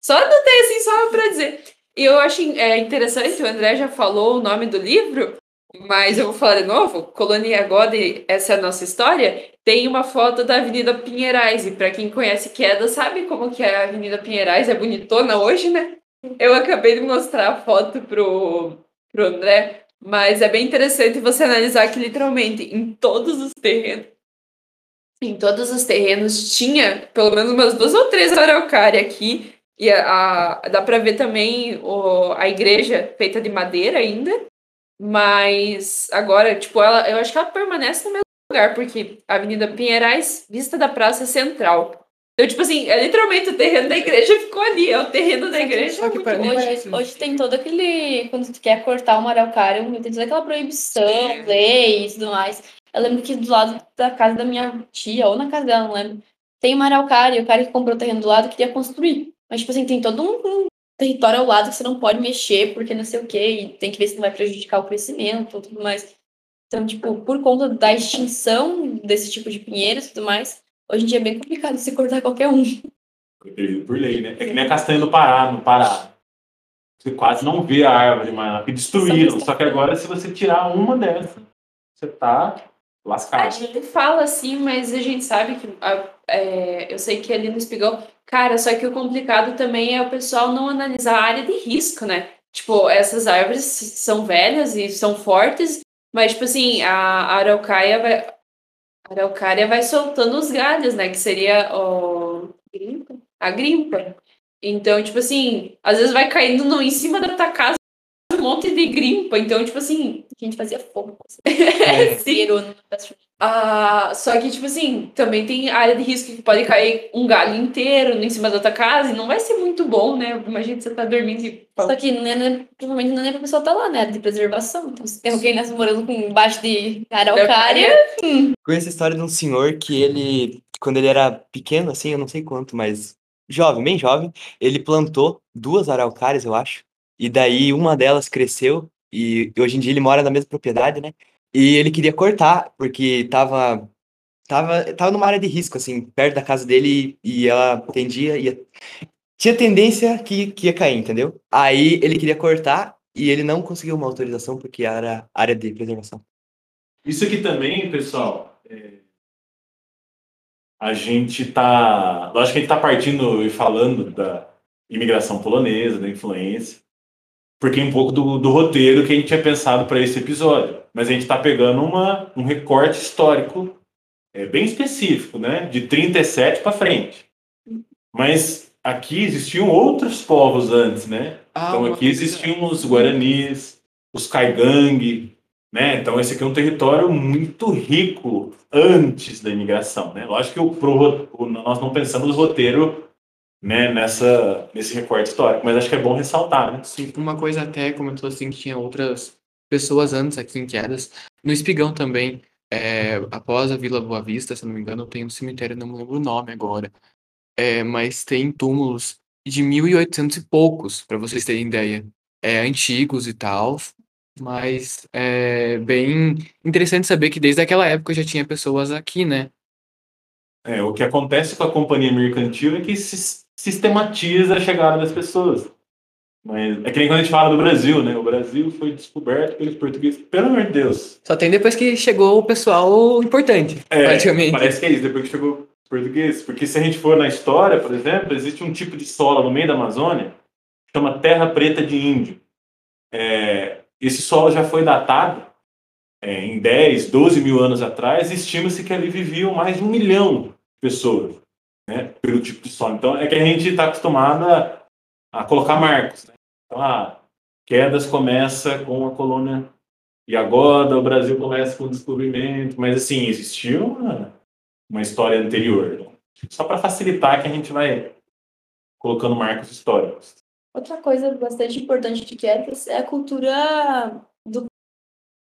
Só anotei assim, só pra dizer. E eu acho é, interessante, o André já falou o nome do livro, mas eu vou falar de novo. Colônia God, essa é a nossa história. Tem uma foto da Avenida Pinheirais. E pra quem conhece Queda, sabe como que é a Avenida Pinheirais? É bonitona hoje, né? Eu acabei de mostrar a foto pro, pro André, mas é bem interessante você analisar que literalmente em todos os terrenos, em todos os terrenos tinha pelo menos umas duas ou três araucária aqui. E a, a- dá para ver também o, a igreja feita de madeira ainda. Mas agora, tipo, ela, eu acho que ela permanece no mesmo lugar, porque a Avenida Pinheirais, vista da Praça Central. Então, tipo assim, é literalmente o terreno da igreja ficou ali, é o terreno da igreja. Que parece- Hoje, hoje tem todo aquele. Quando tu quer cortar uma araucária, tem toda aquela proibição, lei e tudo mais. Eu lembro que do lado da casa da minha tia, ou na casa dela, não lembro, tem uma araucária, e o cara que comprou o terreno do lado queria construir. Mas, tipo assim, tem todo um, um território ao lado que você não pode mexer, porque não sei o quê, e tem que ver se não vai prejudicar o crescimento e tudo mais. Então, tipo, por conta da extinção desse tipo de pinheiros e tudo mais, hoje em dia é bem complicado se cortar qualquer um. Protegido por lei, né? É que nem a castanha do Pará, no Pará. Você quase não vê a árvore mais lá, que destruíram. Só que agora, se você tirar uma dessas, você tá A lascado. gente fala assim, mas a gente sabe que. a- é, eu sei que ali no Espigão. Cara, só que o complicado também é o pessoal não analisar a área de risco, né? Tipo, essas árvores são velhas e são fortes, mas, tipo assim, a a araucária vai. A araucária vai soltando os galhos, né? Que seria o. Grimpa? A grimpa. Então, tipo assim, às vezes vai caindo no, em cima da tua casa um monte de grimpa. Então, tipo assim, A gente fazia fogo. É. Ah, só que, tipo assim, também tem área de risco que pode cair um galho inteiro em cima da tua casa e não vai ser muito bom, né? Imagina você tá dormindo e. Só que não é, nem- provavelmente não é nem pra pessoa estar lá, né? De preservação. Então, se tem alguém nessa morando com embaixo de araucária, Conheço a história de um senhor que ele, quando ele era pequeno, assim, eu não sei quanto, mas jovem, bem jovem, ele plantou duas araucárias, eu acho. E daí uma delas cresceu e hoje em dia ele mora na mesma propriedade, né? E ele queria cortar porque tava tava tava numa área de risco assim, perto da casa dele e ela tendia ia tinha tendência que, que ia cair, entendeu? Aí ele queria cortar e ele não conseguiu uma autorização porque era área de preservação. Isso aqui também, pessoal, é, a gente tá. Lógico que a gente tá partindo e falando da imigração polonesa, da influência, porque é um pouco do, do roteiro que a gente tinha pensado para esse episódio. Mas a gente tá pegando uma, um recorte histórico é, bem específico, né? De 37 para frente. Mas aqui existiam outros povos antes, né? Ah, Então aqui existiam os Guaranis, os Caigangue, né? Então esse aqui é um território muito rico antes da imigração, né? Lógico que o, pro, o- nós não pensamos o roteiro né, nessa, nesse recorte histórico, mas acho que é bom ressaltar, né? Sim, uma coisa até comentou assim que tinha outras pessoas antes aqui em Quedas. No Espigão também, é, após a Vila Boa Vista, se não me engano, tem um cemitério, não me lembro o nome agora. É, mas tem túmulos de 1800 e poucos, para vocês terem ideia. É, antigos e tal, mas é bem interessante saber que desde aquela época já tinha pessoas aqui, né? É, o que acontece com a companhia mercantil é que sis- sistematiza a chegada das pessoas. Mas é que nem quando a gente fala do Brasil, né? O Brasil foi descoberto pelos portugueses. Pelo amor de Deus. Só tem depois que chegou o pessoal importante, É, praticamente. Parece que é isso, depois que chegou o português. Porque se a gente for na história, por exemplo, existe um tipo de solo no meio da Amazônia chama terra preta de índio. É, esse solo já foi datado é, em 10, 12 mil anos atrás, e estima-se que ali viviam mais de um milhão de pessoas, né, pelo tipo de solo. Então, é que a gente está acostumado a, a colocar marcos. Né? Então, ah, Quedas começa com a colônia e agora o Brasil começa com o descobrimento, mas assim, existiu uma, uma história anterior. né? Só para facilitar que a gente vai colocando marcos históricos. Outra coisa bastante importante de Quedas é a cultura do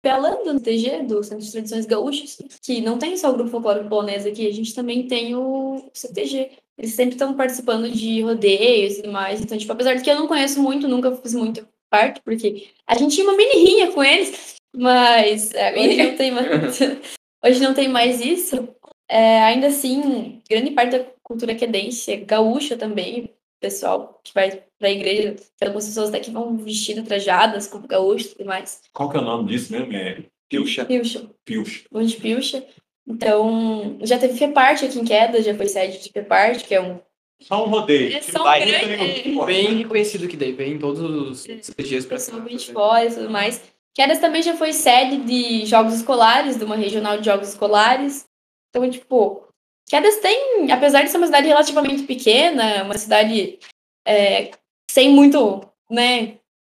Pelando no TG, do Centro de Tradições Gaúchas, que não tem só o grupo folclórico polonês aqui, a gente também tem o CTG. Eles sempre estão participando de rodeios e tudo mais. Então, tipo, apesar de que eu não conheço muito, nunca fiz muito parte, porque a gente tinha uma mini rinha com eles, mas é, hoje não tem mais, hoje não tem mais isso. É, ainda assim, grande parte da cultura quedense é gaúcha também, pessoal que vai pra igreja, tem algumas pessoas até que vão vestidas, trajadas, como gaúchos e tudo mais. Qual que é o nome disso mesmo? É Pilcha. Pilcha, Pilcha. de pilcha. Então, já teve FEPART aqui em Queda, já foi sede de FEPART, que é um Só um rodeio. É só um vai, grande- um- Bem reconhecido que daí vem todos os os dias pra pessoal cá. vem de fora e tudo mais. Quedas também já foi sede de jogos escolares, de uma regional de jogos escolares. Então, tipo, Quedas tem, apesar de ser uma cidade relativamente pequena, uma cidade é, sem muito, né,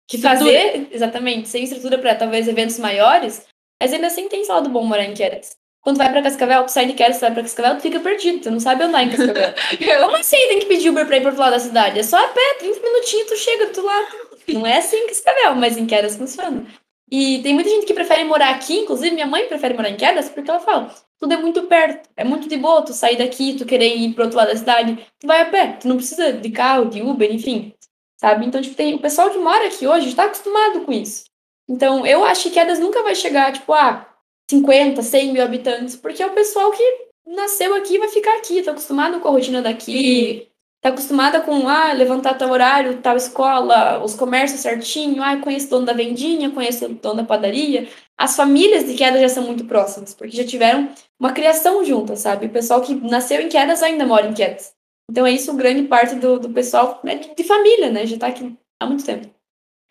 que fazer, exatamente, sem estrutura para talvez eventos maiores, mas ainda assim tem saldo bom morar em Quedas. Quando vai pra Cascavel, tu sai de Quedas, tu vai pra Cascavel, tu fica perdido, tu não sabe andar em Cascavel. Como assim tem que pedir Uber pra ir pro outro lado da cidade? É só a pé, 30 minutinhos tu chega, tu lá. Não é assim em Cascavel, mas em Quedas funciona. E tem muita gente que prefere morar aqui, inclusive minha mãe prefere morar em Quedas, porque ela fala, tudo é muito perto, é muito de boa, tu sair daqui, tu querer ir pro outro lado da cidade, tu vai a pé, tu não precisa de carro, de Uber, enfim, sabe? Então, tipo, tem o pessoal que mora aqui hoje está acostumado com isso. Então, eu acho que Quedas nunca vai chegar, tipo, a 50, 100 mil habitantes, porque é o pessoal que nasceu aqui vai ficar aqui, tá acostumado com a rotina daqui, tá acostumada com, ah, levantar tal horário, tal escola, os comércios certinho, ah, conheço o dono da vendinha, conheço o dono da padaria. As famílias de Quedas já são muito próximas, porque já tiveram uma criação junta, sabe? O pessoal que nasceu em Quedas ainda mora em Quedas. Então é isso grande parte do, do pessoal né, de, de família, né? Já tá aqui há muito tempo.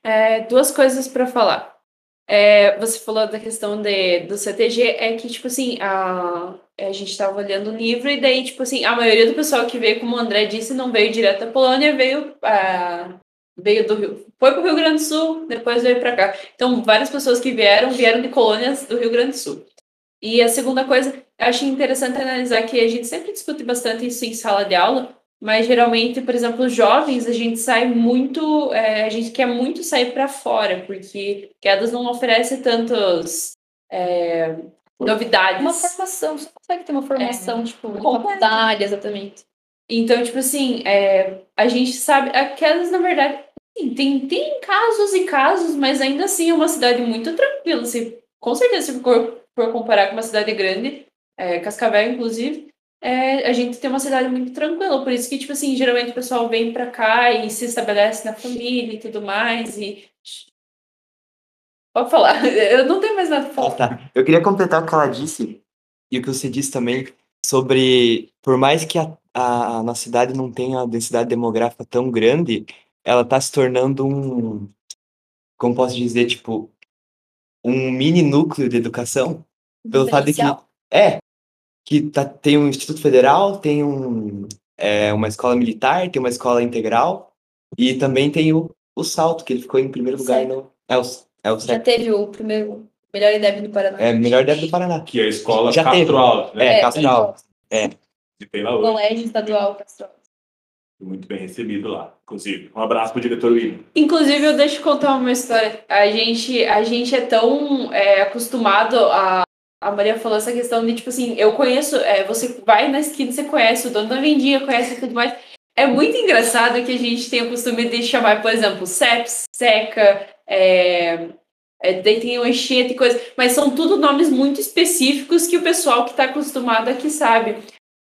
É, duas coisas para falar. É, você falou da questão de, do CTG, é que, tipo assim, a, a gente estava olhando o livro e daí, tipo assim, a maioria do pessoal que veio, como o André disse, não veio direto da Polônia, veio, ah, veio do Rio. Foi pro Rio Grande do Sul, depois veio para cá. Então, várias pessoas que vieram, vieram de colônias do Rio Grande do Sul. E a segunda coisa, acho interessante analisar que a gente sempre discute bastante isso em sala de aula, mas geralmente, por exemplo, os jovens, a gente sai muito, é, a gente quer muito sair para fora, porque Quedas não oferece tantos é, novidades. Uma formação, você consegue ter uma formação, tipo, de Completa. faculdade, exatamente. Então, tipo assim, é, a gente sabe, a Quedas, na verdade, sim, tem, tem casos e casos, mas ainda assim é uma cidade muito tranquila. Se, com certeza, se for, for comparar com uma cidade grande, é, Cascavel, inclusive, é, a gente tem uma cidade muito tranquila. Por isso que, tipo assim, geralmente o pessoal vem pra cá e se estabelece na família e tudo mais. E. Pode falar, eu não tenho mais nada pra Ah, falar. tá. Eu queria completar o que ela disse e o que você disse também sobre, por mais que a, a, a nossa cidade não tenha uma densidade demográfica tão grande, ela está se tornando um, como posso dizer, tipo, um mini núcleo de educação, pelo fato de que é que tá, tem um instituto federal, tem um, é, uma escola militar, tem uma escola integral e também tem o, o salto que ele ficou em primeiro lugar Certo. no é o, é o Já teve o primeiro melhor IDEB do Paraná. é melhor deve do Paraná. Que é a escola Já teve. Castro Alves, né? É, É, Castro Alves. Que tem lá hoje. Colégio Estadual Castro. Muito bem recebido lá, inclusive. Um abraço pro diretor William. Inclusive, eu deixo eu contar uma história. A gente, a gente é tão é, acostumado a. A Maria falou essa questão de, tipo assim, eu conheço, é, você vai na esquina, você conhece o dono da vendinha, conhece tudo mais. É muito engraçado que a gente tem o costume de chamar, por exemplo, Seps, Seca, é, é, daí tem o enchente e coisa, mas são tudo nomes muito específicos que o pessoal que está acostumado aqui sabe.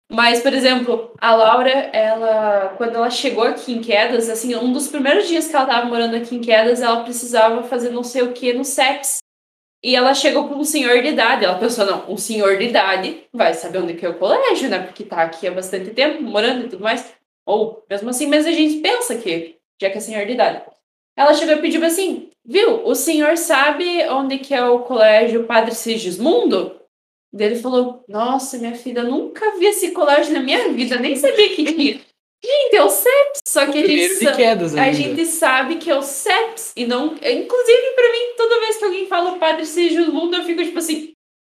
Mas, por exemplo, a Laura, ela, quando ela chegou aqui em Quedas, assim, um dos primeiros dias que ela estava morando aqui em Quedas, ela precisava fazer não sei o que no SEPS. E ela chegou com um senhor de idade. Ela pensou, não, um senhor de idade vai saber onde que é o colégio, né? Porque tá aqui há bastante tempo, morando e tudo mais. Ou, mesmo assim, mas a gente pensa que, já que é senhor de idade. Ela chegou e pediu assim, viu, o senhor sabe onde que é o colégio Padre Sigismundo? Ele falou, nossa, minha filha, nunca vi esse colégio na minha vida, nem sabia que tinha. Gente, é o CEPS, só que a gente, Primeiro de sa- quedas a gente sabe que é o CEPS, e não... Inclusive, pra mim, toda vez que alguém fala o Padre eu fico, tipo assim,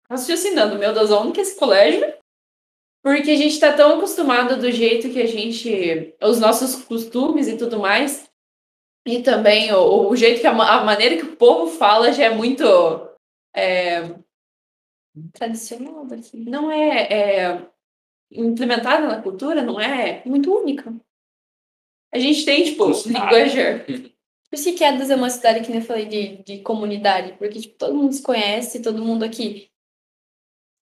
raciocinando, meu Deus, onde que é esse colégio? Porque a gente tá tão acostumado do jeito que a gente... Os nossos costumes e tudo mais, e também o, o jeito que a, a maneira que o povo fala já é muito... é, Tradicional daqui. não é, é implementada na cultura, não é muito única. A gente tem, tipo, linguajar. Por isso que Quedas é uma cidade que nem eu falei de, de comunidade, porque tipo, todo mundo se conhece, todo mundo aqui.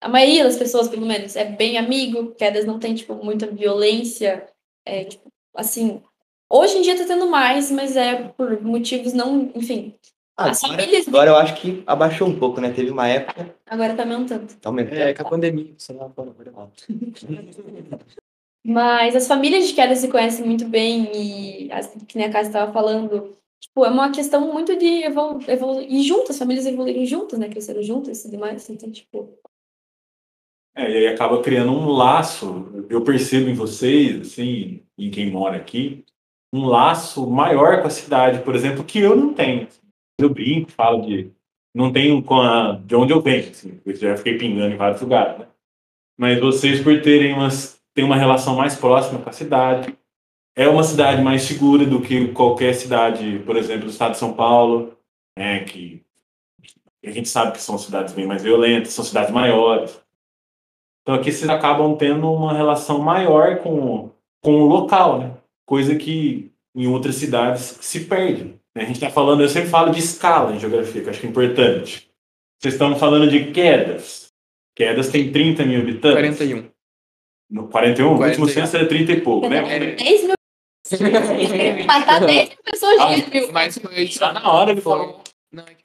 A maioria das pessoas, pelo menos, é bem amigo. Quedas não tem tipo muita violência, é tipo assim. Hoje em dia tá tendo mais, mas é por motivos não, enfim. As Agora, famílias agora eu acho que abaixou um pouco, né? Teve uma época. agora tá aumentando. Tá aumentando. É, com a pandemia, fora, fora. Mas as famílias de queda se conhecem muito bem e, as, que nem a Casa estava falando, tipo, é uma questão muito de evolu evoluir juntas, as famílias evoluírem juntas, né? Cresceram juntas e tudo mais. Então, tipo, É, e aí acaba criando um laço. Eu percebo em vocês, assim, em quem mora aqui, um laço maior com a cidade, por exemplo, que eu não tenho. Eu brinco, falo de. Não tenho com a, de onde eu venho, assim, eu já fiquei pingando em vários lugares, né? Mas vocês, por terem umas, têm uma relação mais próxima com a cidade, é uma cidade mais segura do que qualquer cidade, por exemplo, do estado de São Paulo, né, que a gente sabe que são cidades bem mais violentas, são cidades maiores. Então aqui vocês acabam tendo uma relação maior com, com o local, né? Coisa que em outras cidades se perde. Né? A gente está falando, eu sempre falo de escala em geografia, que eu acho que é importante. Vocês estão falando de quedas. Quedas tem 30 mil habitantes. 41. No 41, o último 41. censo era 30 e pouco, né? É. 10 mil. Matar 10 mil pessoas, Ah, gente. Mas foi. Tá na hora de falar. Não, é que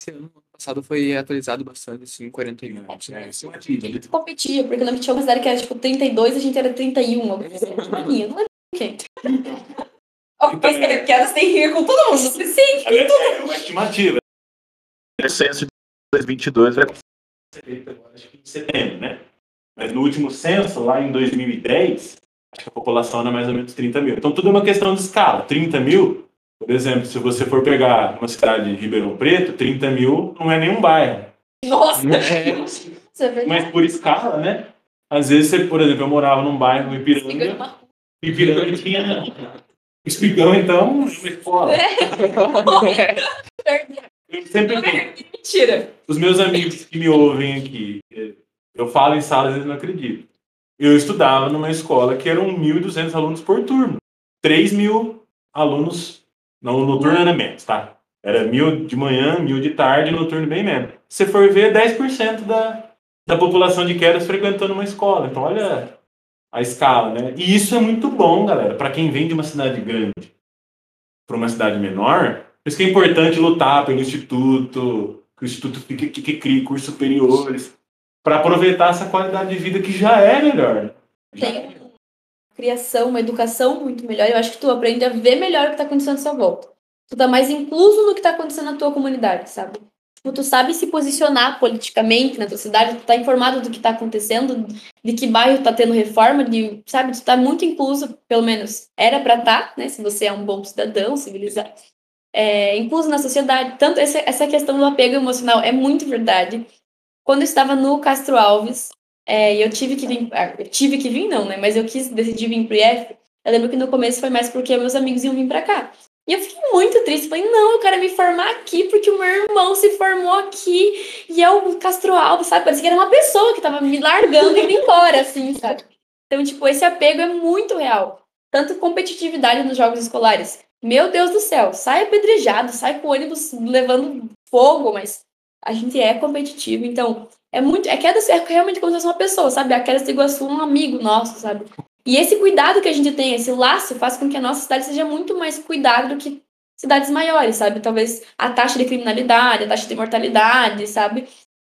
esse ano passado foi atualizado bastante, assim, 41. É, isso é uma dica. competia, porque que tinha uma cidade que era tipo 32 e a gente era 31. Eu pensei, "Maninha, não é quem? Oh, mas que- que elas têm que rir com todo mundo. Sim. É uma estimativa. O censo de 2022 vai ser feito agora, acho que em setembro, né? Mas no último censo, lá em 2010, acho que a população era mais ou menos 30 mil. Então tudo é uma questão de escala. 30 mil, por exemplo, se você for pegar uma cidade de Ribeirão Preto, 30 mil não é nenhum bairro. Nossa, É, isso é verdade. Mas por escala, né? Às vezes, você, por exemplo, eu morava num bairro em Ipiranga, uma- Ipiranga tinha... Espigão, então, é uma escola. Eu sempre brinco. Mentira. Os meus amigos que me ouvem aqui, eu falo em sala, eles não acreditam. Eu estudava numa escola que eram 1.200 alunos por turno. 3 mil alunos. No noturno era menos, tá? Era mil de manhã, mil de tarde, noturno bem menos. Se você for ver, 10% da, da população de quedas frequentando uma escola. Então, olha a escala, né? E isso é muito bom, galera, para quem vem de uma cidade grande para uma cidade menor. Por isso que é importante lutar pelo instituto, que o instituto fique que, que crie cursos superiores, para aproveitar essa qualidade de vida que já é melhor. Tem uma criação, uma educação muito melhor. Eu acho que tu aprende a ver melhor o que tá acontecendo à sua volta. Tu tá mais incluso no que tá acontecendo na tua comunidade, sabe? Tipo, tu sabe se posicionar politicamente na tua cidade, tu tá informado do que tá acontecendo, de que bairro tá tendo reforma, de, sabe? Tu tá muito incluso, pelo menos era pra tá, né? Se você é um bom cidadão, civilizado. É, incluso na sociedade. Tanto essa, essa questão do apego emocional é muito verdade. Quando eu estava no Castro Alves, é, eu tive que vir. ah, Eu tive que vir, não, né? Mas eu quis decidir vir pro IF. Eu lembro que no começo foi mais porque meus amigos iam vir pra cá. E eu fiquei muito triste. Falei, não, eu quero me formar aqui porque o meu irmão se formou aqui e é o Castro Alves, sabe? Parecia que era uma pessoa que tava me largando e indo embora, assim, sabe? Então, tipo, esse apego é muito real. Tanto competitividade nos jogos escolares. Meu Deus do céu, sai apedrejado, sai com o ônibus levando fogo, mas a gente é competitivo, então é muito. É queda é realmente como se fosse uma pessoa, sabe? A queda de Iguaçu é um amigo nosso, sabe? E esse cuidado que a gente tem, esse laço, faz com que a nossa cidade seja muito mais cuidada do que cidades maiores, sabe? Talvez a taxa de criminalidade, a taxa de mortalidade, sabe?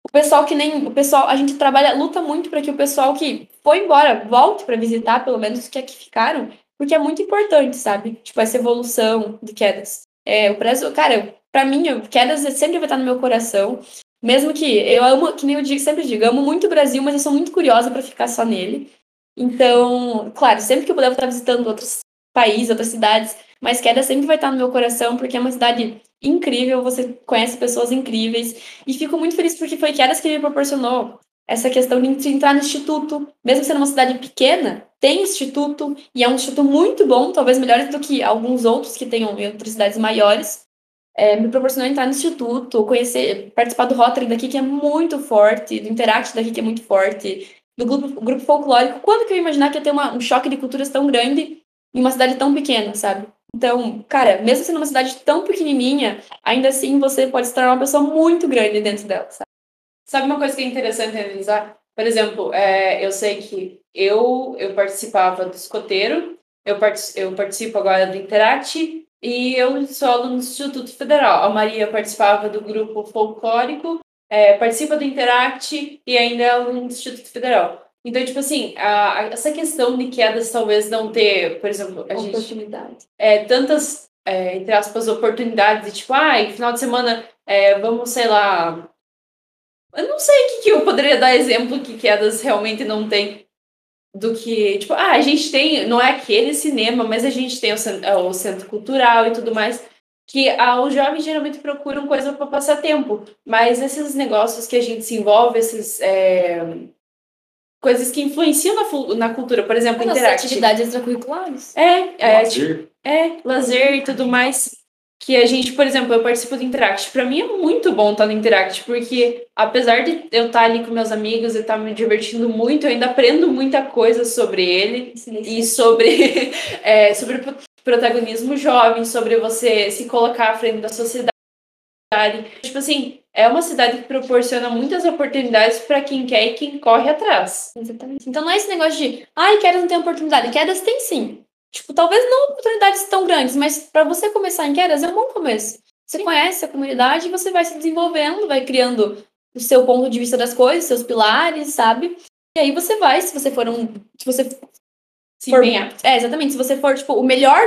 O pessoal que nem. O pessoal, a gente trabalha, luta muito para que o pessoal que foi embora volte para visitar, pelo menos os que aqui ficaram, porque é muito importante, sabe? Tipo, essa evolução de quedas. É, o preço, cara, pra mim, quedas sempre vai estar no meu coração. Mesmo que eu amo, que nem eu digo, sempre digo, amo muito o Brasil, mas eu sou muito curiosa para ficar só nele. Então, claro, sempre que eu puder, eu vou estar visitando outros países, outras cidades, mas Queda sempre vai estar no meu coração, porque é uma cidade incrível, você conhece pessoas incríveis, e fico muito feliz porque foi Quedas que me proporcionou essa questão de entrar no instituto, mesmo sendo uma cidade pequena, tem instituto, e é um instituto muito bom, talvez melhor do que alguns outros que tenham em outras cidades maiores, é, me proporcionou entrar no instituto, conhecer, participar do Rotary daqui, que é muito forte, do Interact daqui, que é muito forte, do grupo, grupo folclórico. Quando que eu ia imaginar que ia ter uma, um choque de culturas tão grande em uma cidade tão pequena, sabe? Então, cara, mesmo sendo uma cidade tão pequenininha, ainda assim você pode se tornar uma pessoa muito grande dentro dela, sabe? Sabe uma coisa que é interessante analisar? Por exemplo, é, eu sei que eu, eu participava do escoteiro, eu, partic- eu participo agora do Interact e eu sou aluno do Instituto Federal. A Maria participava do grupo folclórico, é, participa do Interact e ainda é aluno do Instituto Federal. Então, tipo assim, a, a- essa questão de quedas talvez não ter, por exemplo, a gente Oportunidade. é, tantas, é, entre aspas, oportunidades, de tipo, ai, final de semana, é, vamos, sei lá. Eu não sei o que, que eu poderia dar exemplo que quedas realmente não tem. Do que, tipo, ah, a gente tem, não é aquele cinema, mas a gente tem o, o centro cultural e tudo mais. Que ah, os jovens geralmente procuram coisa para passar tempo. Mas esses negócios que a gente se envolve, esses. é, coisas que influenciam na, na cultura, por exemplo, Nossas Interact. atividades extracurriculares. É, é, tipo, Lazer. é, lazer e tudo mais. Que a gente, por exemplo, eu participo do Interact. Pra mim é muito bom estar no Interact, porque apesar de eu estar ali com meus amigos e estar me divertindo muito, eu ainda aprendo muita coisa sobre ele e sobre, é, sobre protagonismo jovem, sobre você se colocar à frente da sociedade. Tipo assim, é uma cidade que proporciona muitas oportunidades para quem quer e quem corre atrás. Exatamente. Então não é esse negócio de, ai, quedas não tem oportunidade. Quedas tem sim. Tipo, talvez não oportunidades tão grandes, mas para você começar em quedas é um bom começo. Você conhece a comunidade e você vai se desenvolvendo, vai criando o seu ponto de vista das coisas, seus pilares, sabe? E aí você vai, se você for um. Se você Se for, empenhar. é, exatamente. Se você for, tipo, o melhor,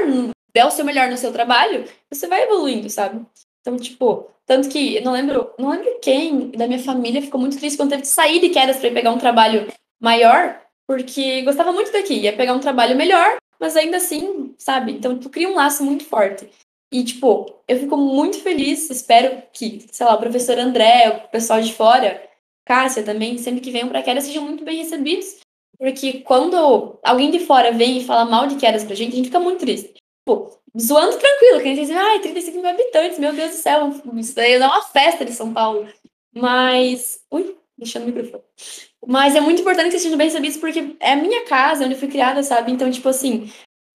der o seu melhor no seu trabalho, você vai evoluindo, sabe? Então, tipo, tanto que eu não lembro, não lembro quem da minha família ficou muito triste quando teve que sair de quedas para pegar um trabalho maior, porque gostava muito daqui, ia pegar um trabalho melhor, mas ainda assim, sabe? Então, tu cria um laço muito forte. E, tipo, eu fico muito feliz, espero que, sei lá, o professor André, o pessoal de fora, Cássia também, sempre que venham para quedas, sejam muito bem recebidos. Porque quando alguém de fora vem e fala mal de quedas pra gente, a gente fica muito triste. Tipo, zoando tranquilo, que a gente diz, ai, 35 mil habitantes, meu Deus do céu, isso daí é uma festa de São Paulo. Mas. Ui, deixando o microfone. Mas é muito importante que vocês sejam bem recebidos, porque é a minha casa, onde eu fui criada, sabe? Então, tipo assim,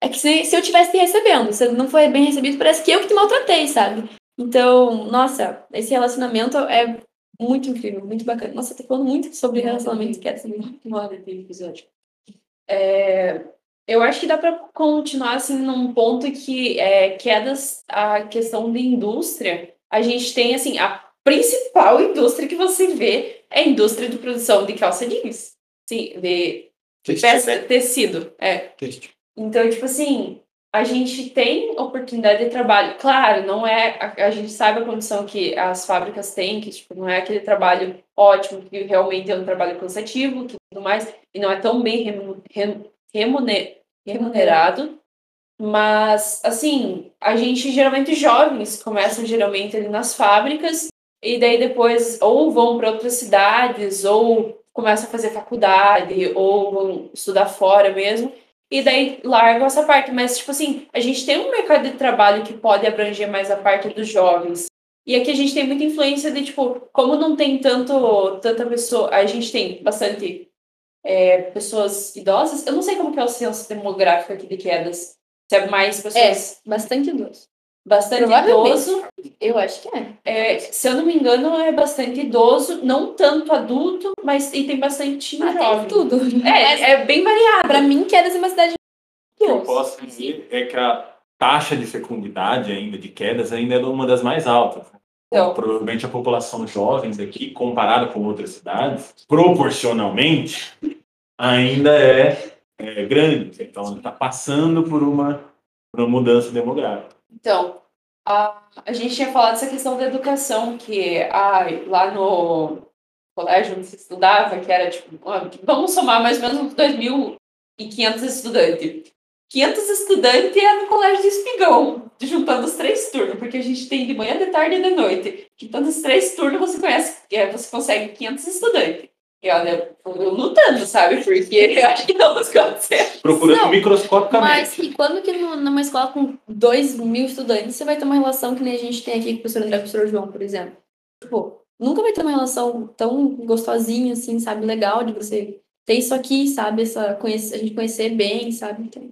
é que se, se eu tivesse te recebendo, se não foi bem recebido, parece que eu que te maltratei, sabe? Então, nossa, esse relacionamento é muito incrível, muito bacana. Nossa, eu tô falando muito sobre relacionamento, que é assim, Uma hora de episódio. É, eu acho que dá para continuar assim num ponto que é, quedas a questão de indústria. A gente tem assim a principal indústria que você vê é a indústria de produção de calça jeans, sim, de peça, tecido, é. Então, tipo assim, a gente tem oportunidade de trabalho. Claro, não é. A, a gente sabe a condição que as fábricas têm, que tipo, não é aquele trabalho ótimo, que realmente é um trabalho cansativo, que tudo mais, e não é tão bem remu- rem- remune- remunerado. Mas, assim, a gente geralmente jovens começam geralmente ali nas fábricas e daí depois ou vão para outras cidades ou começam a fazer faculdade ou vão estudar fora mesmo e daí largam essa parte. Mas, tipo assim, a gente tem um mercado de trabalho que pode abranger mais a parte dos jovens. E aqui a gente tem muita influência de, tipo, como não tem tanto, tanta pessoa, a gente tem bastante é, pessoas idosas. Eu não sei como que é o censo demográfico aqui de quedas. Se é mais pessoas, bastante idoso. Bastante idoso. Eu acho que é. É, se eu não me engano, é bastante idoso, não tanto adulto, mas e tem bastante Ah, tem jovem. tudo. É, é bem variado. Pra mim, Quedas é uma cidade. O que eu posso dizer é que a taxa de fecundidade ainda de quedas ainda é uma das mais altas. Então. Provavelmente a população jovem daqui, comparada com outras cidades, proporcionalmente, ainda é, é grande. Então, está passando por uma, por uma mudança demográfica. Então, a, a gente tinha falado dessa questão da educação, que ai, lá no colégio onde se estudava, que era tipo, ó, vamos somar mais ou menos uns 2.500 estudantes. 500 estudantes é no colégio de Espigão, juntando os três turnos, porque a gente tem de manhã, de tarde e de noite. Juntando os três turnos, você conhece, é, você consegue 500 estudantes. E olha, lutando, sabe? Porque eu acho que não aconteceu. Procurando Não, microscopicamente. Mas e quando que numa escola com 2 mil estudantes você vai ter uma relação que nem a gente tem aqui com o professor André e o professor João, por exemplo? Tipo, nunca vai ter uma relação tão gostosinha, assim, sabe? Legal de você ter isso aqui, sabe? Essa, conhece, a gente conhecer bem, sabe? Então,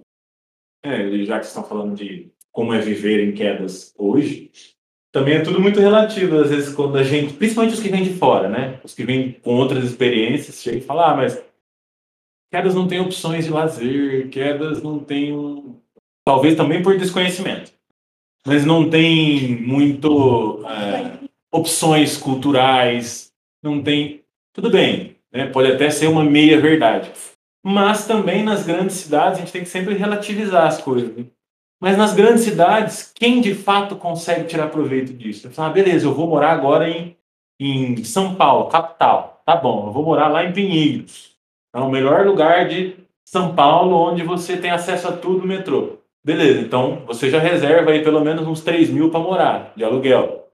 É, e já que estão falando de como é viver em quedas hoje, também é tudo muito relativo. Às vezes, quando a gente, principalmente os que vêm de fora, né? Os que vêm com outras experiências, chegam e falam, ah, mas quedas não têm opções de lazer, quedas não têm. um-" Talvez também por desconhecimento, mas não tem muito é, opções culturais, não tem. Tudo bem, Né? Pode até ser uma meia verdade. Mas também nas grandes cidades a gente tem que sempre relativizar as coisas. Né? Mas nas grandes cidades, quem de fato consegue tirar proveito disso? Fala, ah, beleza, eu vou morar agora em, em São Paulo, capital. Tá bom, eu vou morar lá em Pinheiros. É o melhor lugar de São Paulo, onde você tem acesso a tudo no metrô. Beleza, então você já reserva aí pelo menos uns 3 mil para morar de aluguel.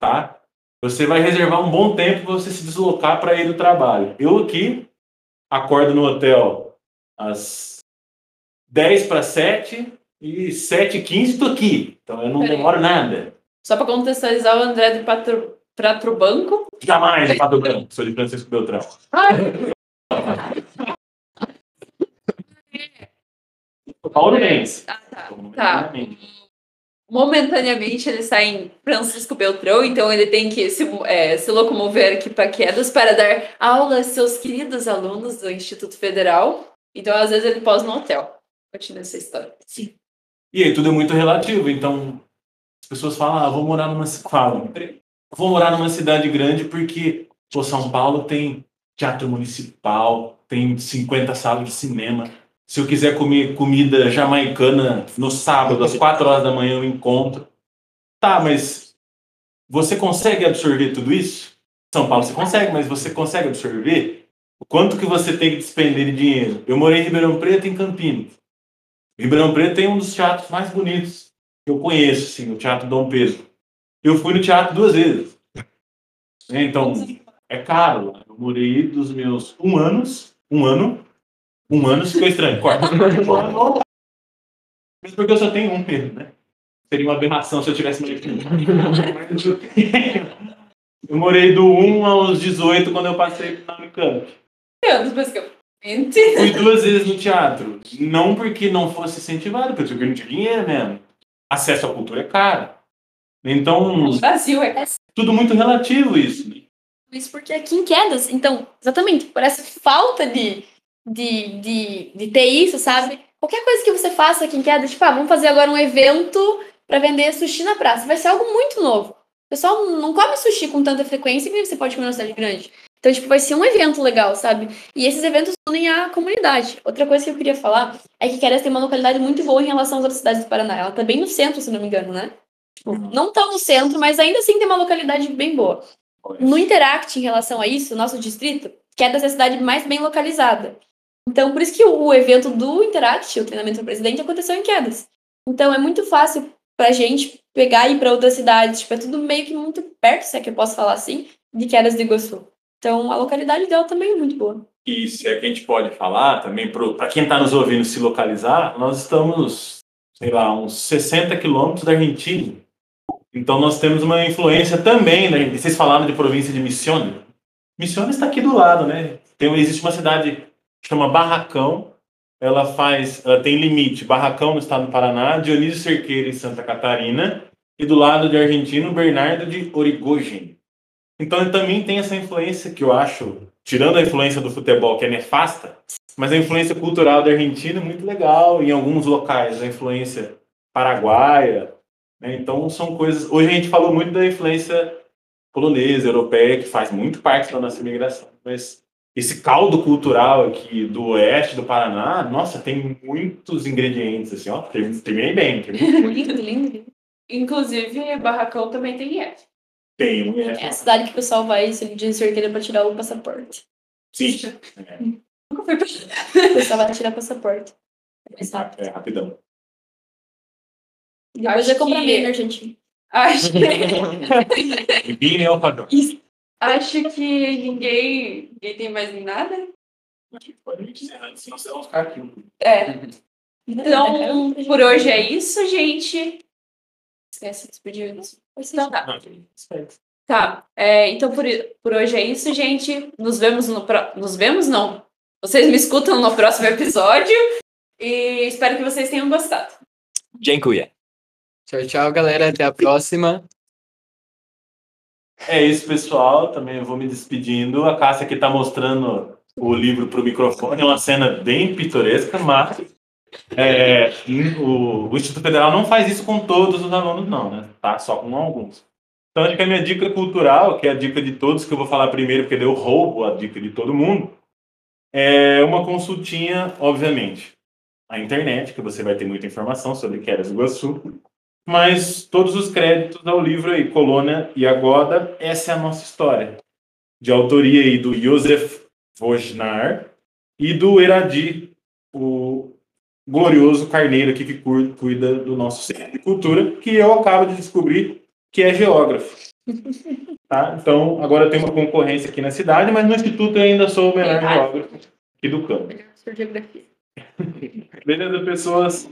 Tá? Você vai reservar um bom tempo para você se deslocar para ir do trabalho. Eu aqui acordo no hotel às 10 para 7 e 7 e 15 estou aqui. Então eu não Peraí. demoro nada. Só para contextualizar o André de Patro, Pratrobanco. Jamais de Pato Branco. Sou de Francisco Beltrão. Paulo Mendes. Ah, tá. Tá. Momentaneamente ele está em Francisco Beltrão, então ele tem que se, é, se locomover aqui para Quedas para dar aula aos seus queridos alunos do Instituto Federal. Então, às vezes, ele pós no hotel. Continua essa história. Sim. E aí tudo é muito relativo. Então as pessoas falam, ah, vou morar numa falam, vou morar numa cidade grande porque pô, São Paulo tem teatro municipal, tem 50 salas de cinema. Se eu quiser comer comida jamaicana no sábado, às 4 horas da manhã, eu encontro. Tá, mas você consegue absorver tudo isso? São Paulo você consegue, mas você consegue absorver o quanto que você tem que despender de dinheiro? Eu morei em Ribeirão Preto em Campinas. Ribeirão Preto tem um dos teatros mais bonitos que eu conheço, assim, o Teatro Dom Pedro. Eu fui no teatro duas vezes. Né, Então, é caro. Eu morei dos meus um anos, um ano, um ano ficou estranho. Corta. Mesmo porque eu só tenho um mesmo, né? Seria uma aberração se eu tivesse mais que um. Eu. Eu morei do 1 aos 18 quando eu passei na Unicamp. Anos, basicamente. Fui duas vezes no teatro. Não porque não fosse incentivado, porque eu não tinha dinheiro mesmo. Acesso à cultura é caro. Então, O Brasil é tudo muito relativo isso. né? Isso porque aqui em quedas, então, exatamente, por essa falta de, de, de, de ter isso, sabe? Qualquer coisa que você faça aqui em quedas, tipo, ah, vamos fazer agora um evento para vender sushi na praça. Vai ser algo muito novo. O pessoal não come sushi com tanta frequência que você pode comer numa cidade grande. Então, tipo, vai ser um evento legal, sabe? E esses eventos unem a comunidade. Outra coisa que eu queria falar é que Quedas tem uma localidade muito boa em relação às outras cidades do Paraná. Ela tá bem no centro, se não me engano, né? Tipo, não tão no centro, mas ainda assim tem uma localidade bem boa. No Interact, em relação a isso, nosso distrito, Quedas é a cidade mais bem localizada. Então, por isso que o, o evento do Interact, o treinamento do presidente, aconteceu em Quedas. Então, é muito fácil pra gente pegar e ir pra outras cidades. Tipo, é tudo meio que muito perto, se é que eu posso falar assim, de Quedas do Iguaçu. Então, a localidade dela também é muito boa. E se é que a gente pode falar também, para quem está nos ouvindo se localizar, nós estamos, sei lá, uns 60 quilômetros da Argentina. Então nós temos uma influência também, né? Vocês falaram de província de Misiones. Misiones está aqui do lado, né? Tem, existe uma cidade que chama Barracão. Ela faz, ela tem limite Barracão no estado do Paraná, Dionísio Cerqueira em Santa Catarina e do lado de Argentino, Bernardo de Origoyen. Então também tem essa influência que eu acho, tirando a influência do futebol, que é nefasta, mas a influência cultural da Argentina é muito legal. Em alguns locais, a influência paraguaia. Né? Então são coisas. Hoje a gente falou muito da influência polonesa, europeia, que faz muito parte da nossa imigração. Mas esse caldo cultural aqui do oeste do Paraná, nossa, tem muitos ingredientes, assim, ó. term- Terminei bem, terminei bem. Lindo, lindo. Inclusive, Barracão também tem IF. Tem um É a cidade que o pessoal vai se de cerqueira pra tirar o passaporte. Sim. É, Nunca fui pra... O pessoal vai tirar passaporte. É mais rápido. é, rapidão. Depois Acho vai comprar que- meio na Argentina. Acho, E é o padrão. acho que ninguém, ninguém tem mais nada. Pode me dizer senão você vai ficar aqui. É. Então, por hoje é isso, gente. Esquece de despedir. Então tá. Tá. É, então por, por hoje é isso, gente. Nos vemos no pro... Nos vemos, não. Vocês me escutam no próximo episódio. E espero que vocês tenham gostado. Dziękuję. Tchau, tchau, galera. Até a próxima. É isso, pessoal. Também vou me despedindo. A Cássia aqui está mostrando o livro para o microfone. É uma cena bem pitoresca, mas é, o, o Instituto Federal não faz isso com todos os alunos, não, né? Tá? Só com alguns. Então, acho que a minha dica cultural, que é a dica de todos, que eu vou falar primeiro, porque eu roubo a dica de todo mundo, é uma consultinha, obviamente, a internet, que você vai ter muita informação sobre Quedas do Iguaçu, mas todos os créditos ao livro aí, Colônia e Agoda, essa é a nossa história. De autoria aí do Josef Wojnar e do Eradi, o glorioso carneiro aqui que cuida do nosso centro de cultura, que eu acabo de descobrir que é geógrafo. Tá? Então, agora tenho uma concorrência aqui na cidade, mas no Instituto eu ainda sou o melhor geógrafo aqui do campo. Beleza, pessoas?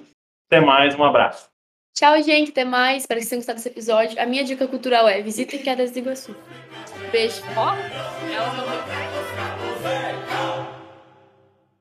Até mais, um abraço. Tchau, gente. Até mais. Espero que vocês tenham gostado desse episódio. A minha dica cultural é visitem Quedas do Iguaçu. Beijo. Ó, oh,